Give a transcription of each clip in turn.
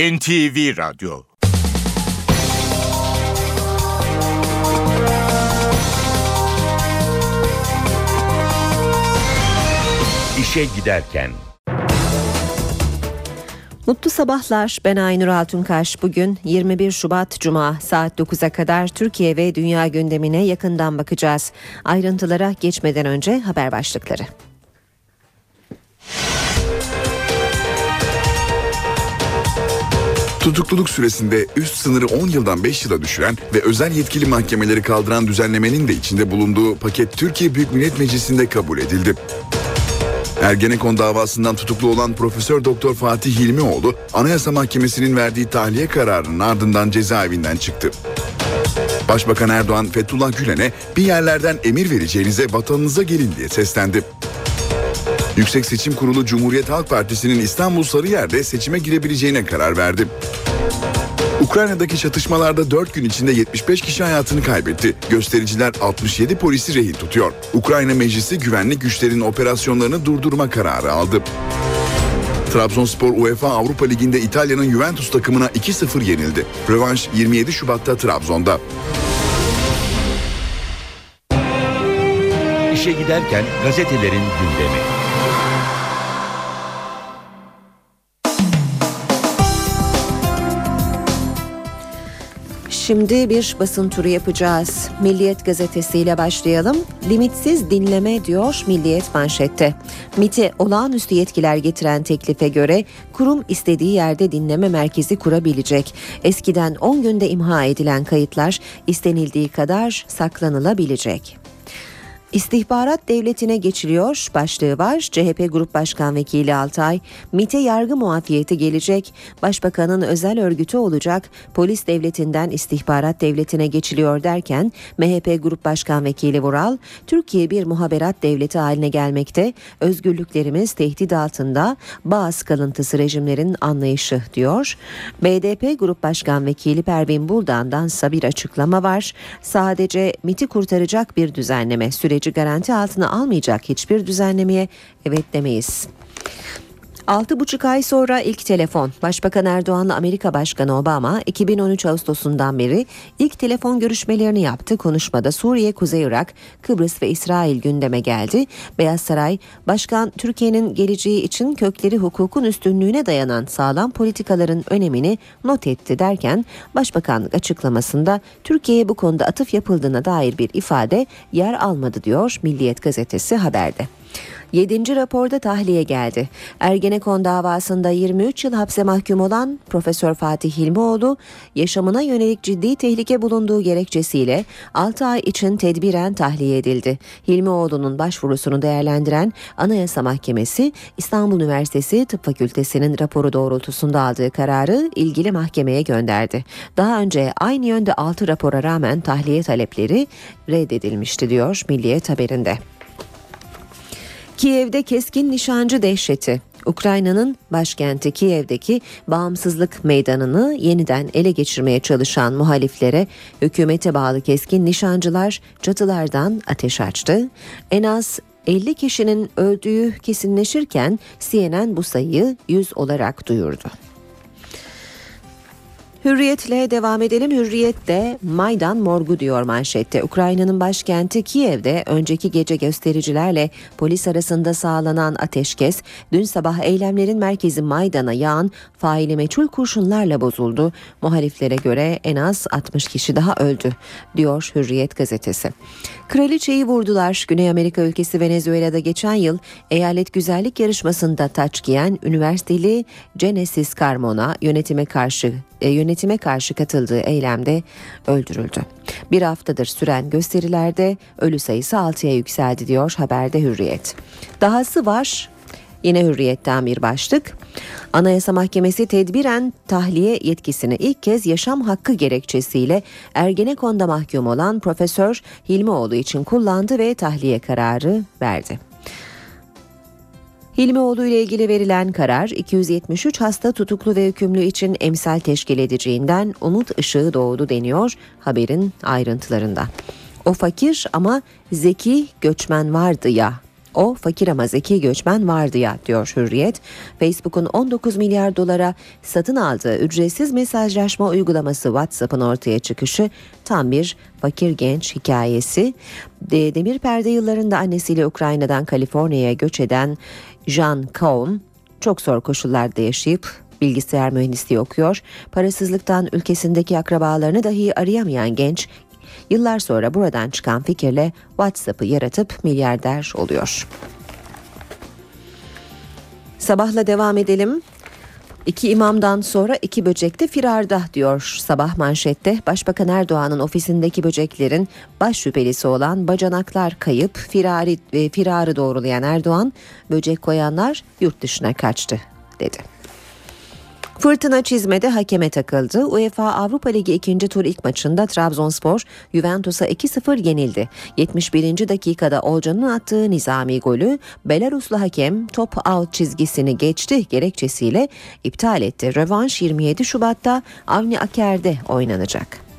NTV Radyo İşe Giderken Mutlu sabahlar. Ben Aynur Altunkaş. Bugün 21 Şubat Cuma saat 9'a kadar Türkiye ve dünya gündemine yakından bakacağız. Ayrıntılara geçmeden önce haber başlıkları. Tutukluluk süresinde üst sınırı 10 yıldan 5 yıla düşüren ve özel yetkili mahkemeleri kaldıran düzenlemenin de içinde bulunduğu paket Türkiye Büyük Millet Meclisi'nde kabul edildi. Ergenekon davasından tutuklu olan Profesör Doktor Fatih Hilmioğlu, Anayasa Mahkemesi'nin verdiği tahliye kararının ardından cezaevinden çıktı. Başbakan Erdoğan Fethullah Gülen'e bir yerlerden emir vereceğinize vatanınıza gelin diye seslendi. Yüksek Seçim Kurulu Cumhuriyet Halk Partisi'nin İstanbul Sarıyer'de seçime girebileceğine karar verdi. Ukrayna'daki çatışmalarda 4 gün içinde 75 kişi hayatını kaybetti. Göstericiler 67 polisi rehin tutuyor. Ukrayna Meclisi güvenlik güçlerinin operasyonlarını durdurma kararı aldı. Trabzonspor UEFA Avrupa Ligi'nde İtalya'nın Juventus takımına 2-0 yenildi. Rövanş 27 Şubat'ta Trabzon'da. İşe giderken gazetelerin gündemi. Şimdi bir basın turu yapacağız. Milliyet gazetesiyle başlayalım. Limitsiz dinleme diyor Milliyet manşette. MIT'e olağanüstü yetkiler getiren teklife göre kurum istediği yerde dinleme merkezi kurabilecek. Eskiden 10 günde imha edilen kayıtlar istenildiği kadar saklanılabilecek. İstihbarat devletine geçiliyor başlığı var. CHP Grup Başkan Vekili Altay, MIT'e yargı muafiyeti gelecek, başbakanın özel örgütü olacak, polis devletinden istihbarat devletine geçiliyor derken MHP Grup Başkan Vekili Vural, Türkiye bir muhaberat devleti haline gelmekte, özgürlüklerimiz tehdit altında, bazı kalıntısı rejimlerin anlayışı diyor. BDP Grup Başkan Vekili Pervin Buldan'dan bir açıklama var. Sadece MIT'i kurtaracak bir düzenleme süreci süreci garanti altına almayacak hiçbir düzenlemeye evet demeyiz. 6,5 ay sonra ilk telefon. Başbakan Erdoğan'la Amerika Başkanı Obama 2013 Ağustos'undan beri ilk telefon görüşmelerini yaptı. Konuşmada Suriye, Kuzey Irak, Kıbrıs ve İsrail gündeme geldi. Beyaz Saray, Başkan Türkiye'nin geleceği için kökleri hukukun üstünlüğüne dayanan sağlam politikaların önemini not etti derken Başbakanlık açıklamasında Türkiye'ye bu konuda atıf yapıldığına dair bir ifade yer almadı diyor Milliyet gazetesi haberde. 7. raporda tahliye geldi. Ergenekon davasında 23 yıl hapse mahkum olan Profesör Fatih Hilmioğlu yaşamına yönelik ciddi tehlike bulunduğu gerekçesiyle 6 ay için tedbiren tahliye edildi. Hilmioğlu'nun başvurusunu değerlendiren Anayasa Mahkemesi İstanbul Üniversitesi Tıp Fakültesi'nin raporu doğrultusunda aldığı kararı ilgili mahkemeye gönderdi. Daha önce aynı yönde 6 rapora rağmen tahliye talepleri reddedilmişti diyor Milliyet haberinde. Kiev'de keskin nişancı dehşeti. Ukrayna'nın başkenti Kiev'deki bağımsızlık meydanını yeniden ele geçirmeye çalışan muhaliflere hükümete bağlı keskin nişancılar çatılardan ateş açtı. En az 50 kişinin öldüğü kesinleşirken CNN bu sayıyı 100 olarak duyurdu. Hürriyetle devam edelim. Hürriyet de Maydan morgu diyor manşette. Ukrayna'nın başkenti Kiev'de önceki gece göstericilerle polis arasında sağlanan ateşkes dün sabah eylemlerin merkezi Maydan'a yağan faili meçhul kurşunlarla bozuldu. Muhaliflere göre en az 60 kişi daha öldü diyor Hürriyet gazetesi. Kraliçeyi vurdular. Güney Amerika ülkesi Venezuela'da geçen yıl eyalet güzellik yarışmasında taç giyen üniversiteli Genesis Carmona yönetime karşı e, yönetime karşı katıldığı eylemde öldürüldü. Bir haftadır süren gösterilerde ölü sayısı 6'ya yükseldi diyor haberde Hürriyet. Dahası var Yine hürriyetten bir başlık. Anayasa Mahkemesi tedbiren tahliye yetkisini ilk kez yaşam hakkı gerekçesiyle Ergenekon'da mahkum olan Profesör Hilmioğlu için kullandı ve tahliye kararı verdi. Hilmioğlu ile ilgili verilen karar 273 hasta tutuklu ve hükümlü için emsal teşkil edeceğinden umut ışığı doğdu deniyor haberin ayrıntılarında. O fakir ama zeki göçmen vardı ya O fakir ama zeki göçmen vardı ya diyor Hürriyet. Facebook'un 19 milyar dolara satın aldığı ücretsiz mesajlaşma uygulaması WhatsApp'ın ortaya çıkışı tam bir fakir genç hikayesi. Demir perde yıllarında annesiyle Ukrayna'dan Kaliforniya'ya göç eden Jean Kaum çok zor koşullarda yaşayıp bilgisayar mühendisliği okuyor. Parasızlıktan ülkesindeki akrabalarını dahi arayamayan genç yıllar sonra buradan çıkan fikirle WhatsApp'ı yaratıp milyarder oluyor. Sabahla devam edelim. İki imamdan sonra iki böcek de firarda diyor sabah manşette. Başbakan Erdoğan'ın ofisindeki böceklerin baş şüphelisi olan bacanaklar kayıp firari, e, firarı doğrulayan Erdoğan böcek koyanlar yurt dışına kaçtı dedi. Fırtına çizmede hakeme takıldı. UEFA Avrupa Ligi ikinci tur ilk maçında Trabzonspor Juventus'a 2-0 yenildi. 71. dakikada Olcan'ın attığı nizami golü Belaruslu hakem top out çizgisini geçti gerekçesiyle iptal etti. Rövanş 27 Şubat'ta Avni Aker'de oynanacak.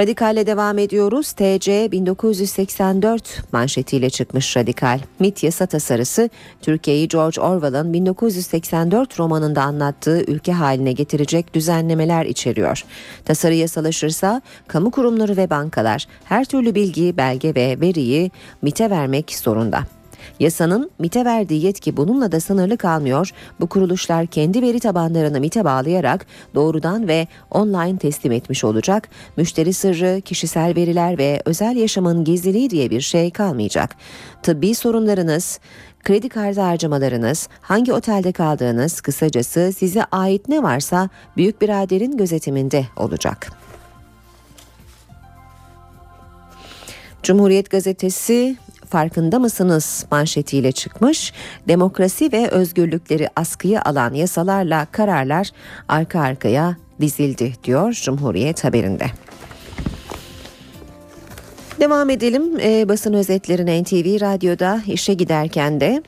Radikale devam ediyoruz. TC 1984 manşetiyle çıkmış Radikal. MIT yasa tasarısı Türkiye'yi George Orwell'ın 1984 romanında anlattığı ülke haline getirecek düzenlemeler içeriyor. Tasarı yasalaşırsa kamu kurumları ve bankalar her türlü bilgi, belge ve veriyi MIT'e vermek zorunda. Yasanın MIT'e verdiği yetki bununla da sınırlı kalmıyor. Bu kuruluşlar kendi veri tabanlarını MIT'e bağlayarak doğrudan ve online teslim etmiş olacak. Müşteri sırrı, kişisel veriler ve özel yaşamın gizliliği diye bir şey kalmayacak. Tıbbi sorunlarınız, kredi kartı harcamalarınız, hangi otelde kaldığınız, kısacası size ait ne varsa büyük biraderin gözetiminde olacak. Cumhuriyet gazetesi farkında mısınız manşetiyle çıkmış. Demokrasi ve özgürlükleri askıya alan yasalarla kararlar arka arkaya dizildi diyor Cumhuriyet haberinde. Devam edelim e, basın özetlerine NTV Radyo'da işe giderken de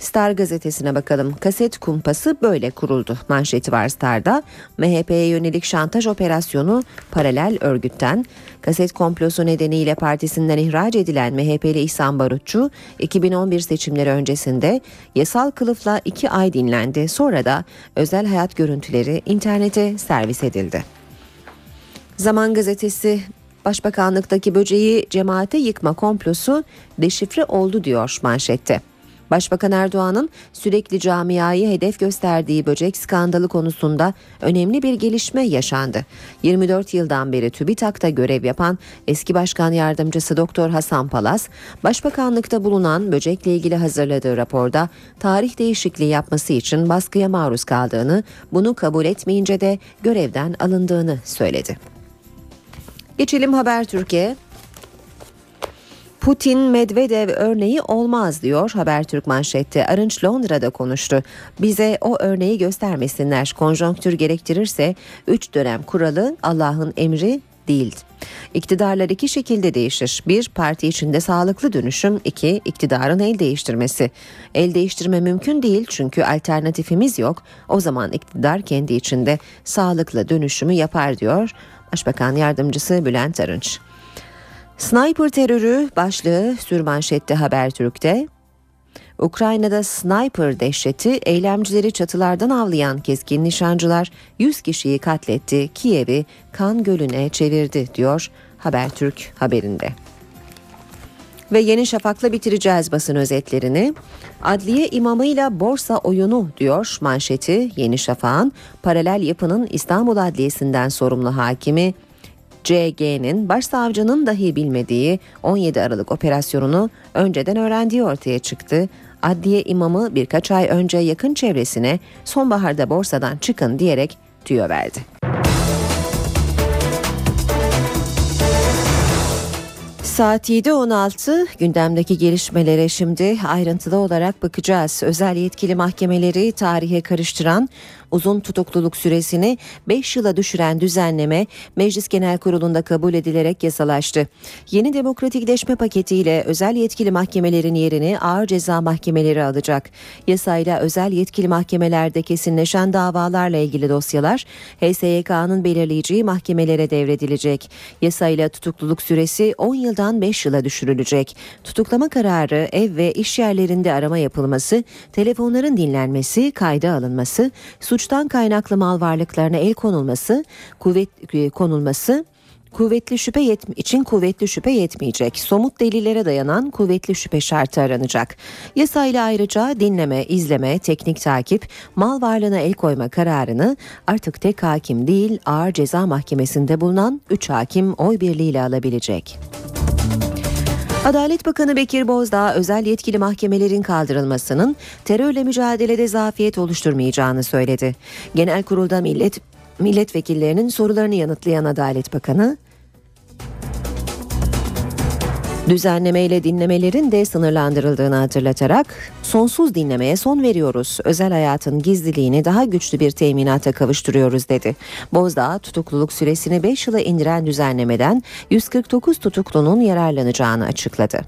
Star gazetesine bakalım. Kaset kumpası böyle kuruldu. Manşeti var Star'da. MHP'ye yönelik şantaj operasyonu paralel örgütten. Kaset komplosu nedeniyle partisinden ihraç edilen MHP'li İhsan Barutçu 2011 seçimleri öncesinde yasal kılıfla iki ay dinlendi. Sonra da özel hayat görüntüleri internete servis edildi. Zaman gazetesi Başbakanlıktaki böceği cemaate yıkma komplosu deşifre oldu diyor manşette. Başbakan Erdoğan'ın sürekli camiayı hedef gösterdiği böcek skandalı konusunda önemli bir gelişme yaşandı. 24 yıldan beri TÜBİTAK'ta görev yapan eski başkan yardımcısı Doktor Hasan Palas, başbakanlıkta bulunan böcekle ilgili hazırladığı raporda tarih değişikliği yapması için baskıya maruz kaldığını, bunu kabul etmeyince de görevden alındığını söyledi. Geçelim Haber Türkiye. Putin Medvedev örneği olmaz diyor Habertürk manşette. Arınç Londra'da konuştu. Bize o örneği göstermesinler. Konjonktür gerektirirse 3 dönem kuralı Allah'ın emri değil. İktidarlar iki şekilde değişir. Bir, parti içinde sağlıklı dönüşüm. iki iktidarın el değiştirmesi. El değiştirme mümkün değil çünkü alternatifimiz yok. O zaman iktidar kendi içinde sağlıklı dönüşümü yapar diyor Başbakan Yardımcısı Bülent Arınç. Sniper terörü başlığı sürmanşette Habertürk'te. Ukrayna'da sniper dehşeti eylemcileri çatılardan avlayan keskin nişancılar 100 kişiyi katletti, Kiev'i kan gölüne çevirdi diyor Habertürk haberinde. Ve Yeni Şafak'la bitireceğiz basın özetlerini. Adliye imamıyla borsa oyunu diyor manşeti Yeni Şafak'ın paralel yapının İstanbul Adliyesi'nden sorumlu hakimi CG'nin başsavcının dahi bilmediği 17 Aralık operasyonunu önceden öğrendiği ortaya çıktı. Adliye imamı birkaç ay önce yakın çevresine sonbaharda borsadan çıkın diyerek tüyo verdi. Saat 7.16 gündemdeki gelişmelere şimdi ayrıntılı olarak bakacağız. Özel yetkili mahkemeleri tarihe karıştıran Uzun tutukluluk süresini 5 yıla düşüren düzenleme Meclis Genel Kurulu'nda kabul edilerek yasalaştı. Yeni demokratikleşme paketiyle özel yetkili mahkemelerin yerini ağır ceza mahkemeleri alacak. Yasayla özel yetkili mahkemelerde kesinleşen davalarla ilgili dosyalar HSYK'nın belirleyeceği mahkemelere devredilecek. Yasayla tutukluluk süresi 10 yıldan 5 yıla düşürülecek. Tutuklama kararı ev ve iş yerlerinde arama yapılması, telefonların dinlenmesi, kayda alınması, suçtan kaynaklı mal varlıklarına el konulması, kuvvet e, konulması, kuvvetli şüphe yet- için kuvvetli şüphe yetmeyecek. Somut delillere dayanan kuvvetli şüphe şartı aranacak. Yasayla ayrıca dinleme, izleme, teknik takip, mal varlığına el koyma kararını artık tek hakim değil ağır ceza mahkemesinde bulunan 3 hakim oy birliğiyle alabilecek. Adalet Bakanı Bekir Bozdağ özel yetkili mahkemelerin kaldırılmasının terörle mücadelede zafiyet oluşturmayacağını söyledi. Genel kurulda millet milletvekillerinin sorularını yanıtlayan Adalet Bakanı Düzenlemeyle dinlemelerin de sınırlandırıldığını hatırlatarak sonsuz dinlemeye son veriyoruz. Özel hayatın gizliliğini daha güçlü bir teminata kavuşturuyoruz dedi. Bozdağ tutukluluk süresini 5 yıla indiren düzenlemeden 149 tutuklunun yararlanacağını açıkladı.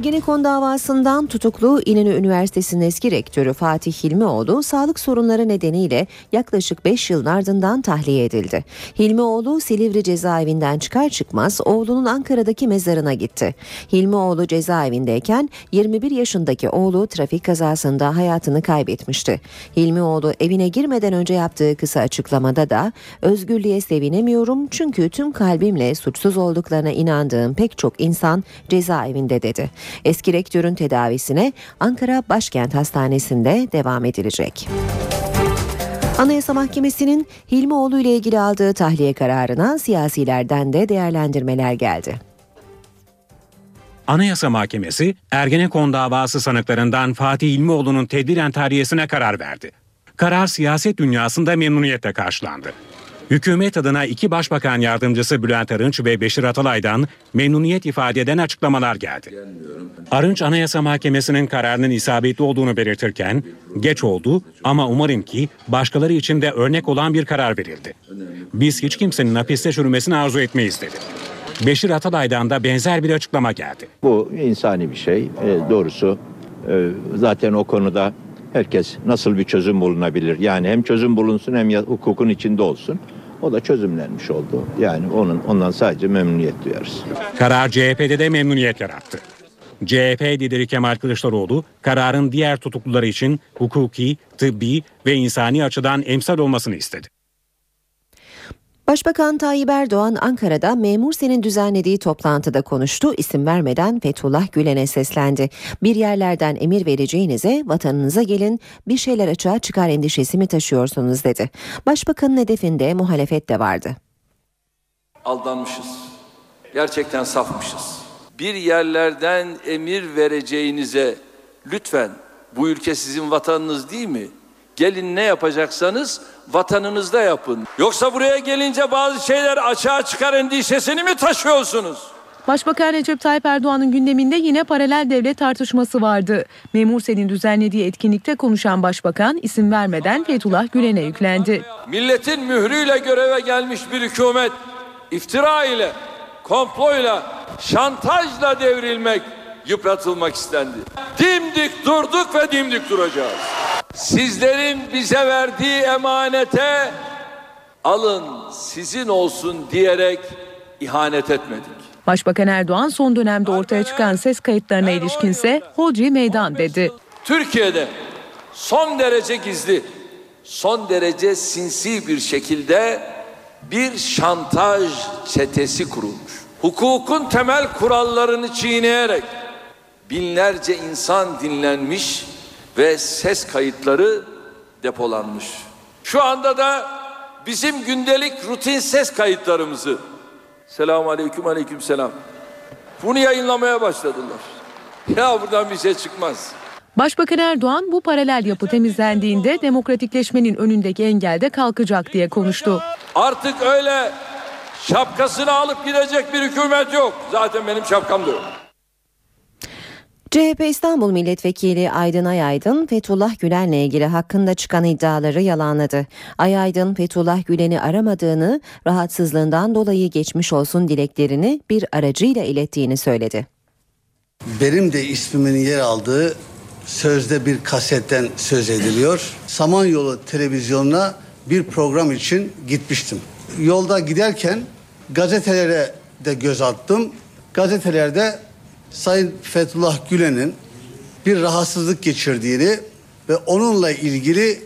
Ergenekon davasından tutuklu İnönü Üniversitesi'nin eski rektörü Fatih Hilmioğlu sağlık sorunları nedeniyle yaklaşık 5 yılın ardından tahliye edildi. Hilmioğlu Silivri cezaevinden çıkar çıkmaz oğlunun Ankara'daki mezarına gitti. Hilmioğlu cezaevindeyken 21 yaşındaki oğlu trafik kazasında hayatını kaybetmişti. Hilmioğlu evine girmeden önce yaptığı kısa açıklamada da özgürlüğe sevinemiyorum çünkü tüm kalbimle suçsuz olduklarına inandığım pek çok insan cezaevinde dedi. Eski rektörün tedavisine Ankara Başkent Hastanesi'nde devam edilecek. Anayasa Mahkemesi'nin Hilmioğlu ile ilgili aldığı tahliye kararına siyasilerden de değerlendirmeler geldi. Anayasa Mahkemesi Ergenekon davası sanıklarından Fatih İlmioğlu'nun tedbiren tahliyesine karar verdi. Karar siyaset dünyasında memnuniyetle karşılandı. Hükümet adına iki başbakan yardımcısı Bülent Arınç ve Beşir Atalay'dan memnuniyet ifade eden açıklamalar geldi. Arınç Anayasa Mahkemesi'nin kararının isabetli olduğunu belirtirken geç oldu ama umarım ki başkaları için de örnek olan bir karar verildi. Biz hiç kimsenin hapiste çürümesini arzu etmeyiz dedi. Beşir Atalay'dan da benzer bir açıklama geldi. Bu insani bir şey. E, doğrusu e, zaten o konuda herkes nasıl bir çözüm bulunabilir? Yani hem çözüm bulunsun hem hukukun içinde olsun. O da çözümlenmiş oldu. Yani onun ondan sadece memnuniyet duyarız. Karar CHP'de de memnuniyet yarattı. CHP lideri Kemal Kılıçdaroğlu kararın diğer tutukluları için hukuki, tıbbi ve insani açıdan emsal olmasını istedi. Başbakan Tayyip Erdoğan Ankara'da Memur Sen'in düzenlediği toplantıda konuştu. İsim vermeden Fethullah Gülen'e seslendi. Bir yerlerden emir vereceğinize vatanınıza gelin bir şeyler açığa çıkar endişesi mi taşıyorsunuz dedi. Başbakanın hedefinde muhalefet de vardı. aldanmışız. Gerçekten safmışız. Bir yerlerden emir vereceğinize lütfen bu ülke sizin vatanınız değil mi? Gelin ne yapacaksanız vatanınızda yapın. Yoksa buraya gelince bazı şeyler açığa çıkar endişesini mi taşıyorsunuz? Başbakan Recep Tayyip Erdoğan'ın gündeminde yine paralel devlet tartışması vardı. Memur Sen'in düzenlediği etkinlikte konuşan başbakan isim vermeden Fethullah Gülen'e yüklendi. Milletin mührüyle göreve gelmiş bir hükümet iftira ile, komployla, şantajla devrilmek, yıpratılmak istendi. Dimdik durduk ve dimdik duracağız. Sizlerin bize verdiği emanete alın sizin olsun diyerek ihanet etmedik. Başbakan Erdoğan son dönemde ortaya çıkan ses kayıtlarına ilişkinse hodri meydan dedi. Türkiye'de son derece gizli, son derece sinsi bir şekilde bir şantaj çetesi kurulmuş. Hukukun temel kurallarını çiğneyerek binlerce insan dinlenmiş ve ses kayıtları depolanmış. Şu anda da bizim gündelik rutin ses kayıtlarımızı Selamun aleyküm aleyküm selam. Bunu yayınlamaya başladılar. Ya buradan bir şey çıkmaz. Başbakan Erdoğan bu paralel yapı temizlendiğinde demokratikleşmenin önündeki engel de kalkacak diye konuştu. Artık öyle şapkasını alıp gidecek bir hükümet yok. Zaten benim şapkam da yok. CHP İstanbul Milletvekili Aydın Ayaydın, Fethullah Gülen'le ilgili hakkında çıkan iddiaları yalanladı. Ayaydın, Fethullah Gülen'i aramadığını, rahatsızlığından dolayı geçmiş olsun dileklerini bir aracıyla ilettiğini söyledi. Benim de ismimin yer aldığı sözde bir kasetten söz ediliyor. Samanyolu televizyonuna bir program için gitmiştim. Yolda giderken gazetelere de göz attım. Gazetelerde Sayın Fethullah Gülen'in bir rahatsızlık geçirdiğini ve onunla ilgili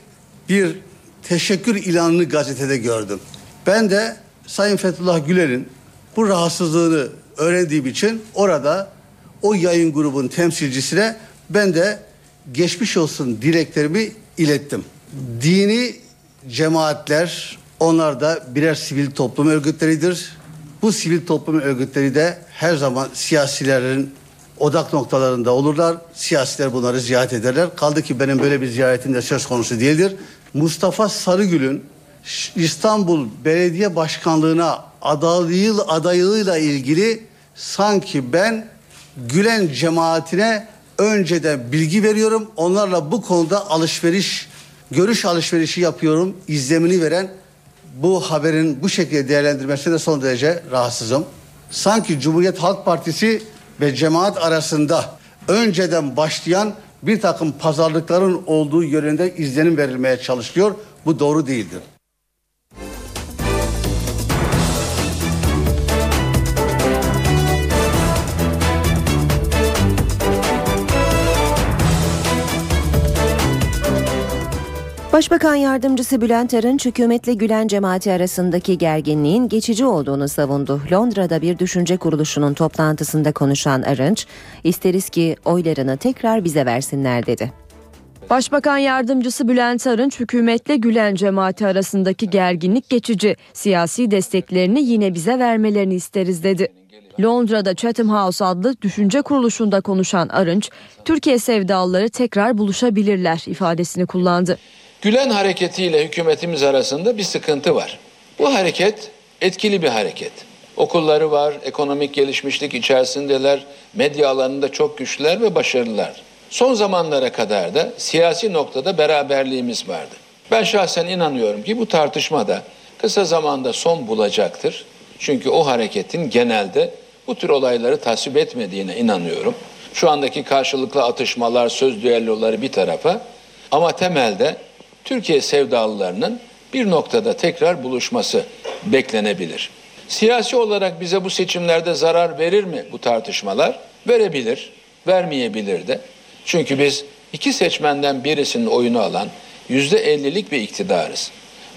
bir teşekkür ilanını gazetede gördüm. Ben de Sayın Fethullah Gülen'in bu rahatsızlığını öğrendiğim için orada o yayın grubun temsilcisine ben de geçmiş olsun dileklerimi ilettim. Dini cemaatler onlar da birer sivil toplum örgütleridir. Bu sivil toplum örgütleri de her zaman siyasilerin odak noktalarında olurlar. Siyasiler bunları ziyaret ederler. Kaldı ki benim böyle bir ziyaretim de söz konusu değildir. Mustafa Sarıgül'ün İstanbul Belediye Başkanlığına adaylığı, adaylığıyla ilgili sanki ben Gülen cemaatine önceden bilgi veriyorum. Onlarla bu konuda alışveriş, görüş alışverişi yapıyorum. İzlemini veren bu haberin bu şekilde değerlendirmesine de son derece rahatsızım. Sanki Cumhuriyet Halk Partisi ve cemaat arasında önceden başlayan bir takım pazarlıkların olduğu yönünde izlenim verilmeye çalışılıyor. Bu doğru değildir. Başbakan Yardımcısı Bülent Arınç hükümetle Gülen cemaati arasındaki gerginliğin geçici olduğunu savundu. Londra'da bir düşünce kuruluşunun toplantısında konuşan Arınç, isteriz ki oylarını tekrar bize versinler dedi. Başbakan Yardımcısı Bülent Arınç hükümetle Gülen cemaati arasındaki gerginlik geçici, siyasi desteklerini yine bize vermelerini isteriz dedi. Londra'da Chatham House adlı düşünce kuruluşunda konuşan Arınç, Türkiye sevdalıları tekrar buluşabilirler ifadesini kullandı. Gülen hareketiyle hükümetimiz arasında bir sıkıntı var. Bu hareket etkili bir hareket. Okulları var, ekonomik gelişmişlik içerisindeler, medya alanında çok güçlüler ve başarılılar. Son zamanlara kadar da siyasi noktada beraberliğimiz vardı. Ben şahsen inanıyorum ki bu tartışma da kısa zamanda son bulacaktır. Çünkü o hareketin genelde bu tür olayları tasvip etmediğine inanıyorum. Şu andaki karşılıklı atışmalar, söz düelloları bir tarafa ama temelde Türkiye sevdalılarının bir noktada tekrar buluşması beklenebilir. Siyasi olarak bize bu seçimlerde zarar verir mi bu tartışmalar? Verebilir, vermeyebilir de. Çünkü biz iki seçmenden birisinin oyunu alan yüzde ellilik bir iktidarız.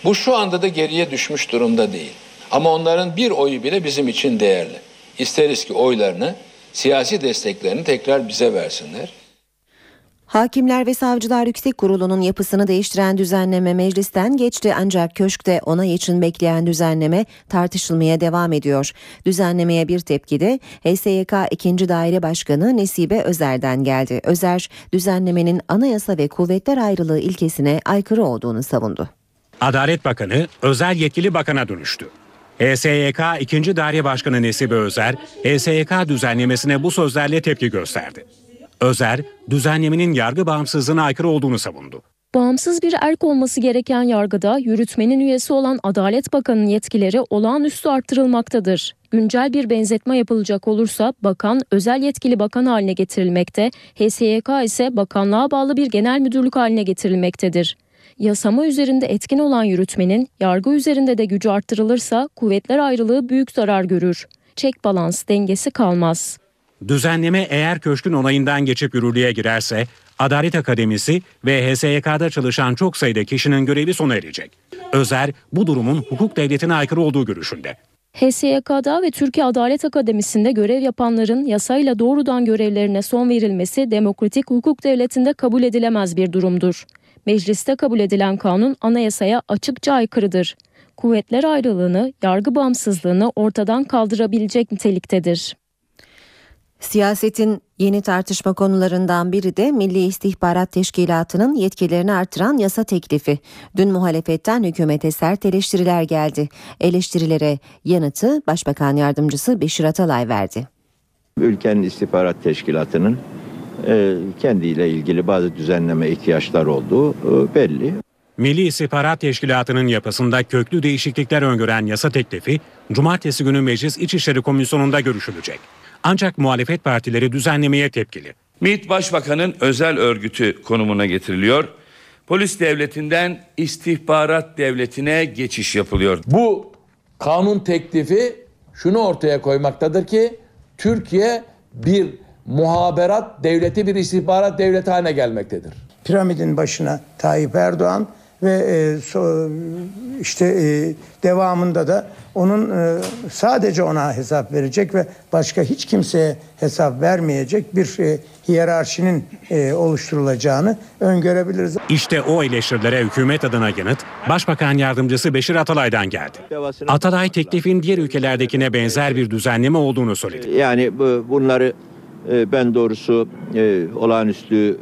Bu şu anda da geriye düşmüş durumda değil. Ama onların bir oyu bile bizim için değerli. İsteriz ki oylarını, siyasi desteklerini tekrar bize versinler. Hakimler ve Savcılar Yüksek Kurulu'nun yapısını değiştiren düzenleme meclisten geçti ancak köşkte onay için bekleyen düzenleme tartışılmaya devam ediyor. Düzenlemeye bir tepki de HSYK 2. Daire Başkanı Nesibe Özer'den geldi. Özer, düzenlemenin anayasa ve kuvvetler ayrılığı ilkesine aykırı olduğunu savundu. Adalet Bakanı özel yetkili bakana dönüştü. HSYK 2. Daire Başkanı Nesibe Özer, HSYK düzenlemesine bu sözlerle tepki gösterdi. Özer, düzenlemenin yargı bağımsızlığına aykırı olduğunu savundu. Bağımsız bir erk olması gereken yargıda yürütmenin üyesi olan Adalet Bakanı'nın yetkileri olağanüstü arttırılmaktadır. Güncel bir benzetme yapılacak olursa bakan özel yetkili bakan haline getirilmekte, HSYK ise bakanlığa bağlı bir genel müdürlük haline getirilmektedir. Yasama üzerinde etkin olan yürütmenin yargı üzerinde de gücü arttırılırsa kuvvetler ayrılığı büyük zarar görür. Çek balans dengesi kalmaz. Düzenleme eğer köşkün onayından geçip yürürlüğe girerse Adalet Akademisi ve HSYK'da çalışan çok sayıda kişinin görevi sona erecek. Özer bu durumun hukuk devletine aykırı olduğu görüşünde. HSYK'da ve Türkiye Adalet Akademisi'nde görev yapanların yasayla doğrudan görevlerine son verilmesi demokratik hukuk devletinde kabul edilemez bir durumdur. Mecliste kabul edilen kanun anayasaya açıkça aykırıdır. Kuvvetler ayrılığını, yargı bağımsızlığını ortadan kaldırabilecek niteliktedir. Siyasetin yeni tartışma konularından biri de Milli İstihbarat Teşkilatı'nın yetkilerini artıran yasa teklifi. Dün muhalefetten hükümete sert eleştiriler geldi. Eleştirilere yanıtı Başbakan Yardımcısı Beşir Atalay verdi. Ülkenin istihbarat teşkilatının e, kendiyle ilgili bazı düzenleme ihtiyaçlar olduğu e, belli. Milli İstihbarat Teşkilatı'nın yapısında köklü değişiklikler öngören yasa teklifi Cumartesi günü Meclis İçişleri Komisyonu'nda görüşülecek. Ancak muhalefet partileri düzenlemeye tepkili. MİT Başbakan'ın özel örgütü konumuna getiriliyor. Polis devletinden istihbarat devletine geçiş yapılıyor. Bu kanun teklifi şunu ortaya koymaktadır ki Türkiye bir muhaberat devleti bir istihbarat devleti haline gelmektedir. Piramidin başına Tayyip Erdoğan ve e, so, işte e, devamında da onun e, sadece ona hesap verecek ve başka hiç kimseye hesap vermeyecek bir e, hiyerarşinin e, oluşturulacağını öngörebiliriz. İşte o eleştirilere hükümet adına yanıt Başbakan Yardımcısı Beşir Atalay'dan geldi. Atalay teklifin diğer ülkelerdekine benzer bir düzenleme olduğunu söyledi. Yani bu, bunları e, ben doğrusu e, olağanüstü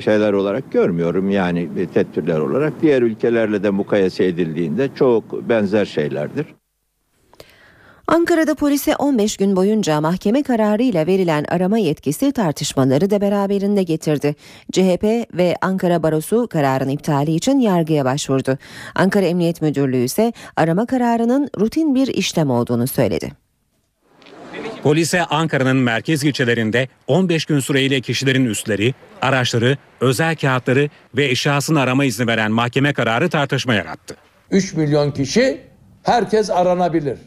şeyler olarak görmüyorum yani e, tedbirler olarak. Diğer ülkelerle de mukayese edildiğinde çok benzer şeylerdir. Ankara'da polise 15 gün boyunca mahkeme kararıyla verilen arama yetkisi tartışmaları da beraberinde getirdi. CHP ve Ankara Barosu kararın iptali için yargıya başvurdu. Ankara Emniyet Müdürlüğü ise arama kararının rutin bir işlem olduğunu söyledi. Polise Ankara'nın merkez ilçelerinde 15 gün süreyle kişilerin üstleri, araçları, özel kağıtları ve eşyasını arama izni veren mahkeme kararı tartışma yarattı. 3 milyon kişi herkes aranabilir.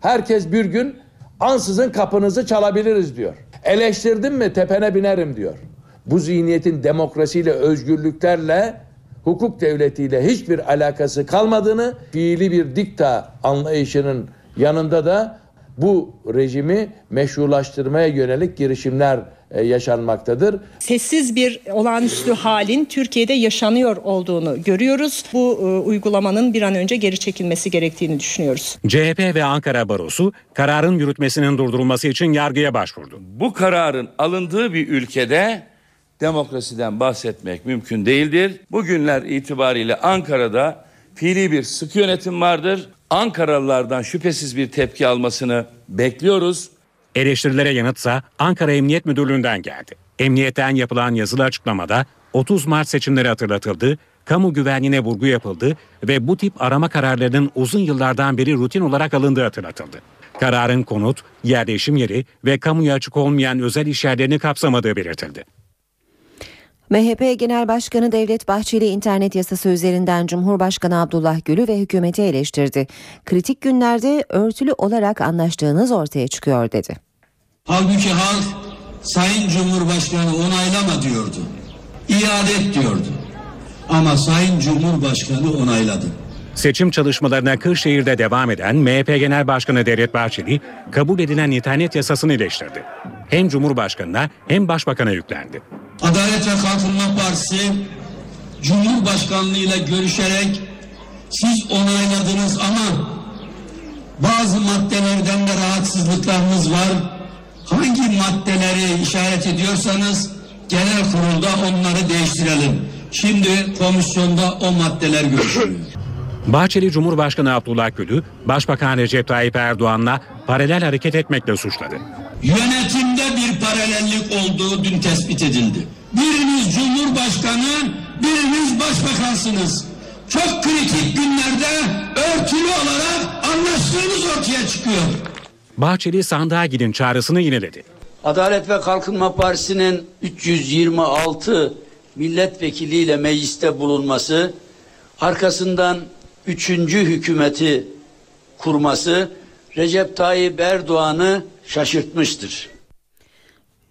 Herkes bir gün ansızın kapınızı çalabiliriz diyor. Eleştirdim mi tepene binerim diyor. Bu zihniyetin demokrasiyle, özgürlüklerle, hukuk devletiyle hiçbir alakası kalmadığını, fiili bir dikta anlayışının yanında da bu rejimi meşrulaştırmaya yönelik girişimler e, yaşanmaktadır. Sessiz bir olağanüstü halin Türkiye'de yaşanıyor olduğunu görüyoruz. Bu e, uygulamanın bir an önce geri çekilmesi gerektiğini düşünüyoruz. CHP ve Ankara Barosu kararın yürütmesinin durdurulması için yargıya başvurdu. Bu kararın alındığı bir ülkede demokrasiden bahsetmek mümkün değildir. Bugünler itibariyle Ankara'da fiili bir sıkı yönetim vardır. Ankaralılardan şüphesiz bir tepki almasını bekliyoruz. Eleştirilere yanıtsa Ankara Emniyet Müdürlüğü'nden geldi. Emniyetten yapılan yazılı açıklamada 30 Mart seçimleri hatırlatıldı, kamu güvenliğine vurgu yapıldı ve bu tip arama kararlarının uzun yıllardan beri rutin olarak alındığı hatırlatıldı. Kararın konut, yerleşim yeri ve kamuya açık olmayan özel iş yerlerini kapsamadığı belirtildi. MHP Genel Başkanı Devlet Bahçeli internet yasası üzerinden Cumhurbaşkanı Abdullah Gül'ü ve hükümeti eleştirdi. Kritik günlerde örtülü olarak anlaştığınız ortaya çıkıyor dedi. Halbuki halk Sayın Cumhurbaşkanı onaylama diyordu. İade et diyordu. Ama Sayın Cumhurbaşkanı onayladı. Seçim çalışmalarına Kırşehir'de devam eden MHP Genel Başkanı Devlet Bahçeli kabul edilen internet yasasını eleştirdi. Hem Cumhurbaşkanına hem Başbakan'a yüklendi. Adalet ve Kalkınma Partisi Cumhurbaşkanlığı ile görüşerek siz onayladınız ama bazı maddelerden de rahatsızlıklarınız var. Hangi maddeleri işaret ediyorsanız genel kurulda onları değiştirelim. Şimdi komisyonda o maddeler görüşülüyor. Bahçeli Cumhurbaşkanı Abdullah Gül'ü Başbakan Recep Tayyip Erdoğan'la paralel hareket etmekle suçladı. Yönetimde bir paralellik olduğu dün tespit edildi. Biriniz Cumhurbaşkanı, biriniz Başbakansınız. Çok kritik günlerde örtülü olarak anlaştığınız ortaya çıkıyor. Bahçeli sandığa gidin çağrısını yineledi. Adalet ve Kalkınma Partisi'nin 326 milletvekiliyle mecliste bulunması, arkasından üçüncü hükümeti kurması Recep Tayyip Erdoğan'ı şaşırtmıştır.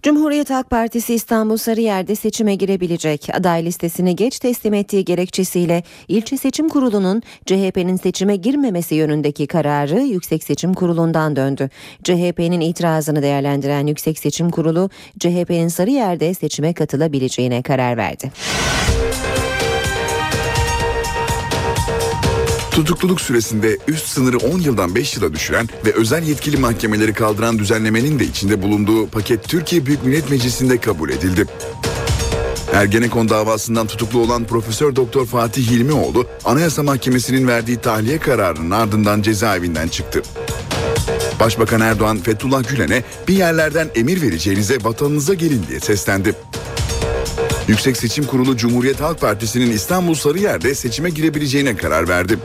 Cumhuriyet Halk Partisi İstanbul Sarıyer'de seçime girebilecek. Aday listesini geç teslim ettiği gerekçesiyle ilçe seçim kurulunun CHP'nin seçime girmemesi yönündeki kararı Yüksek Seçim Kurulu'ndan döndü. CHP'nin itirazını değerlendiren Yüksek Seçim Kurulu CHP'nin Sarıyer'de seçime katılabileceğine karar verdi. Tutukluluk süresinde üst sınırı 10 yıldan 5 yıla düşüren ve özel yetkili mahkemeleri kaldıran düzenlemenin de içinde bulunduğu paket Türkiye Büyük Millet Meclisi'nde kabul edildi. Ergenekon davasından tutuklu olan Profesör Doktor Fatih Hilmioğlu, Anayasa Mahkemesi'nin verdiği tahliye kararının ardından cezaevinden çıktı. Başbakan Erdoğan Fethullah Gülen'e bir yerlerden emir vereceğinize vatanınıza gelin diye seslendi. Yüksek Seçim Kurulu Cumhuriyet Halk Partisi'nin İstanbul Sarıyer'de seçime girebileceğine karar verdi.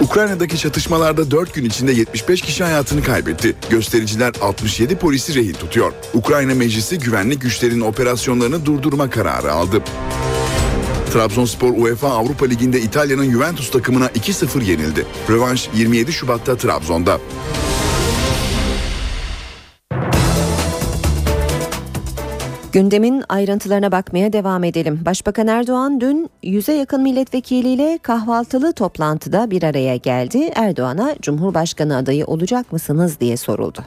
Ukrayna'daki çatışmalarda 4 gün içinde 75 kişi hayatını kaybetti. Göstericiler 67 polisi rehin tutuyor. Ukrayna Meclisi güvenlik güçlerinin operasyonlarını durdurma kararı aldı. Trabzonspor UEFA Avrupa Ligi'nde İtalya'nın Juventus takımına 2-0 yenildi. Rövanş 27 Şubat'ta Trabzon'da. Gündemin ayrıntılarına bakmaya devam edelim. Başbakan Erdoğan dün yüze yakın milletvekiliyle kahvaltılı toplantıda bir araya geldi. Erdoğan'a Cumhurbaşkanı adayı olacak mısınız diye soruldu.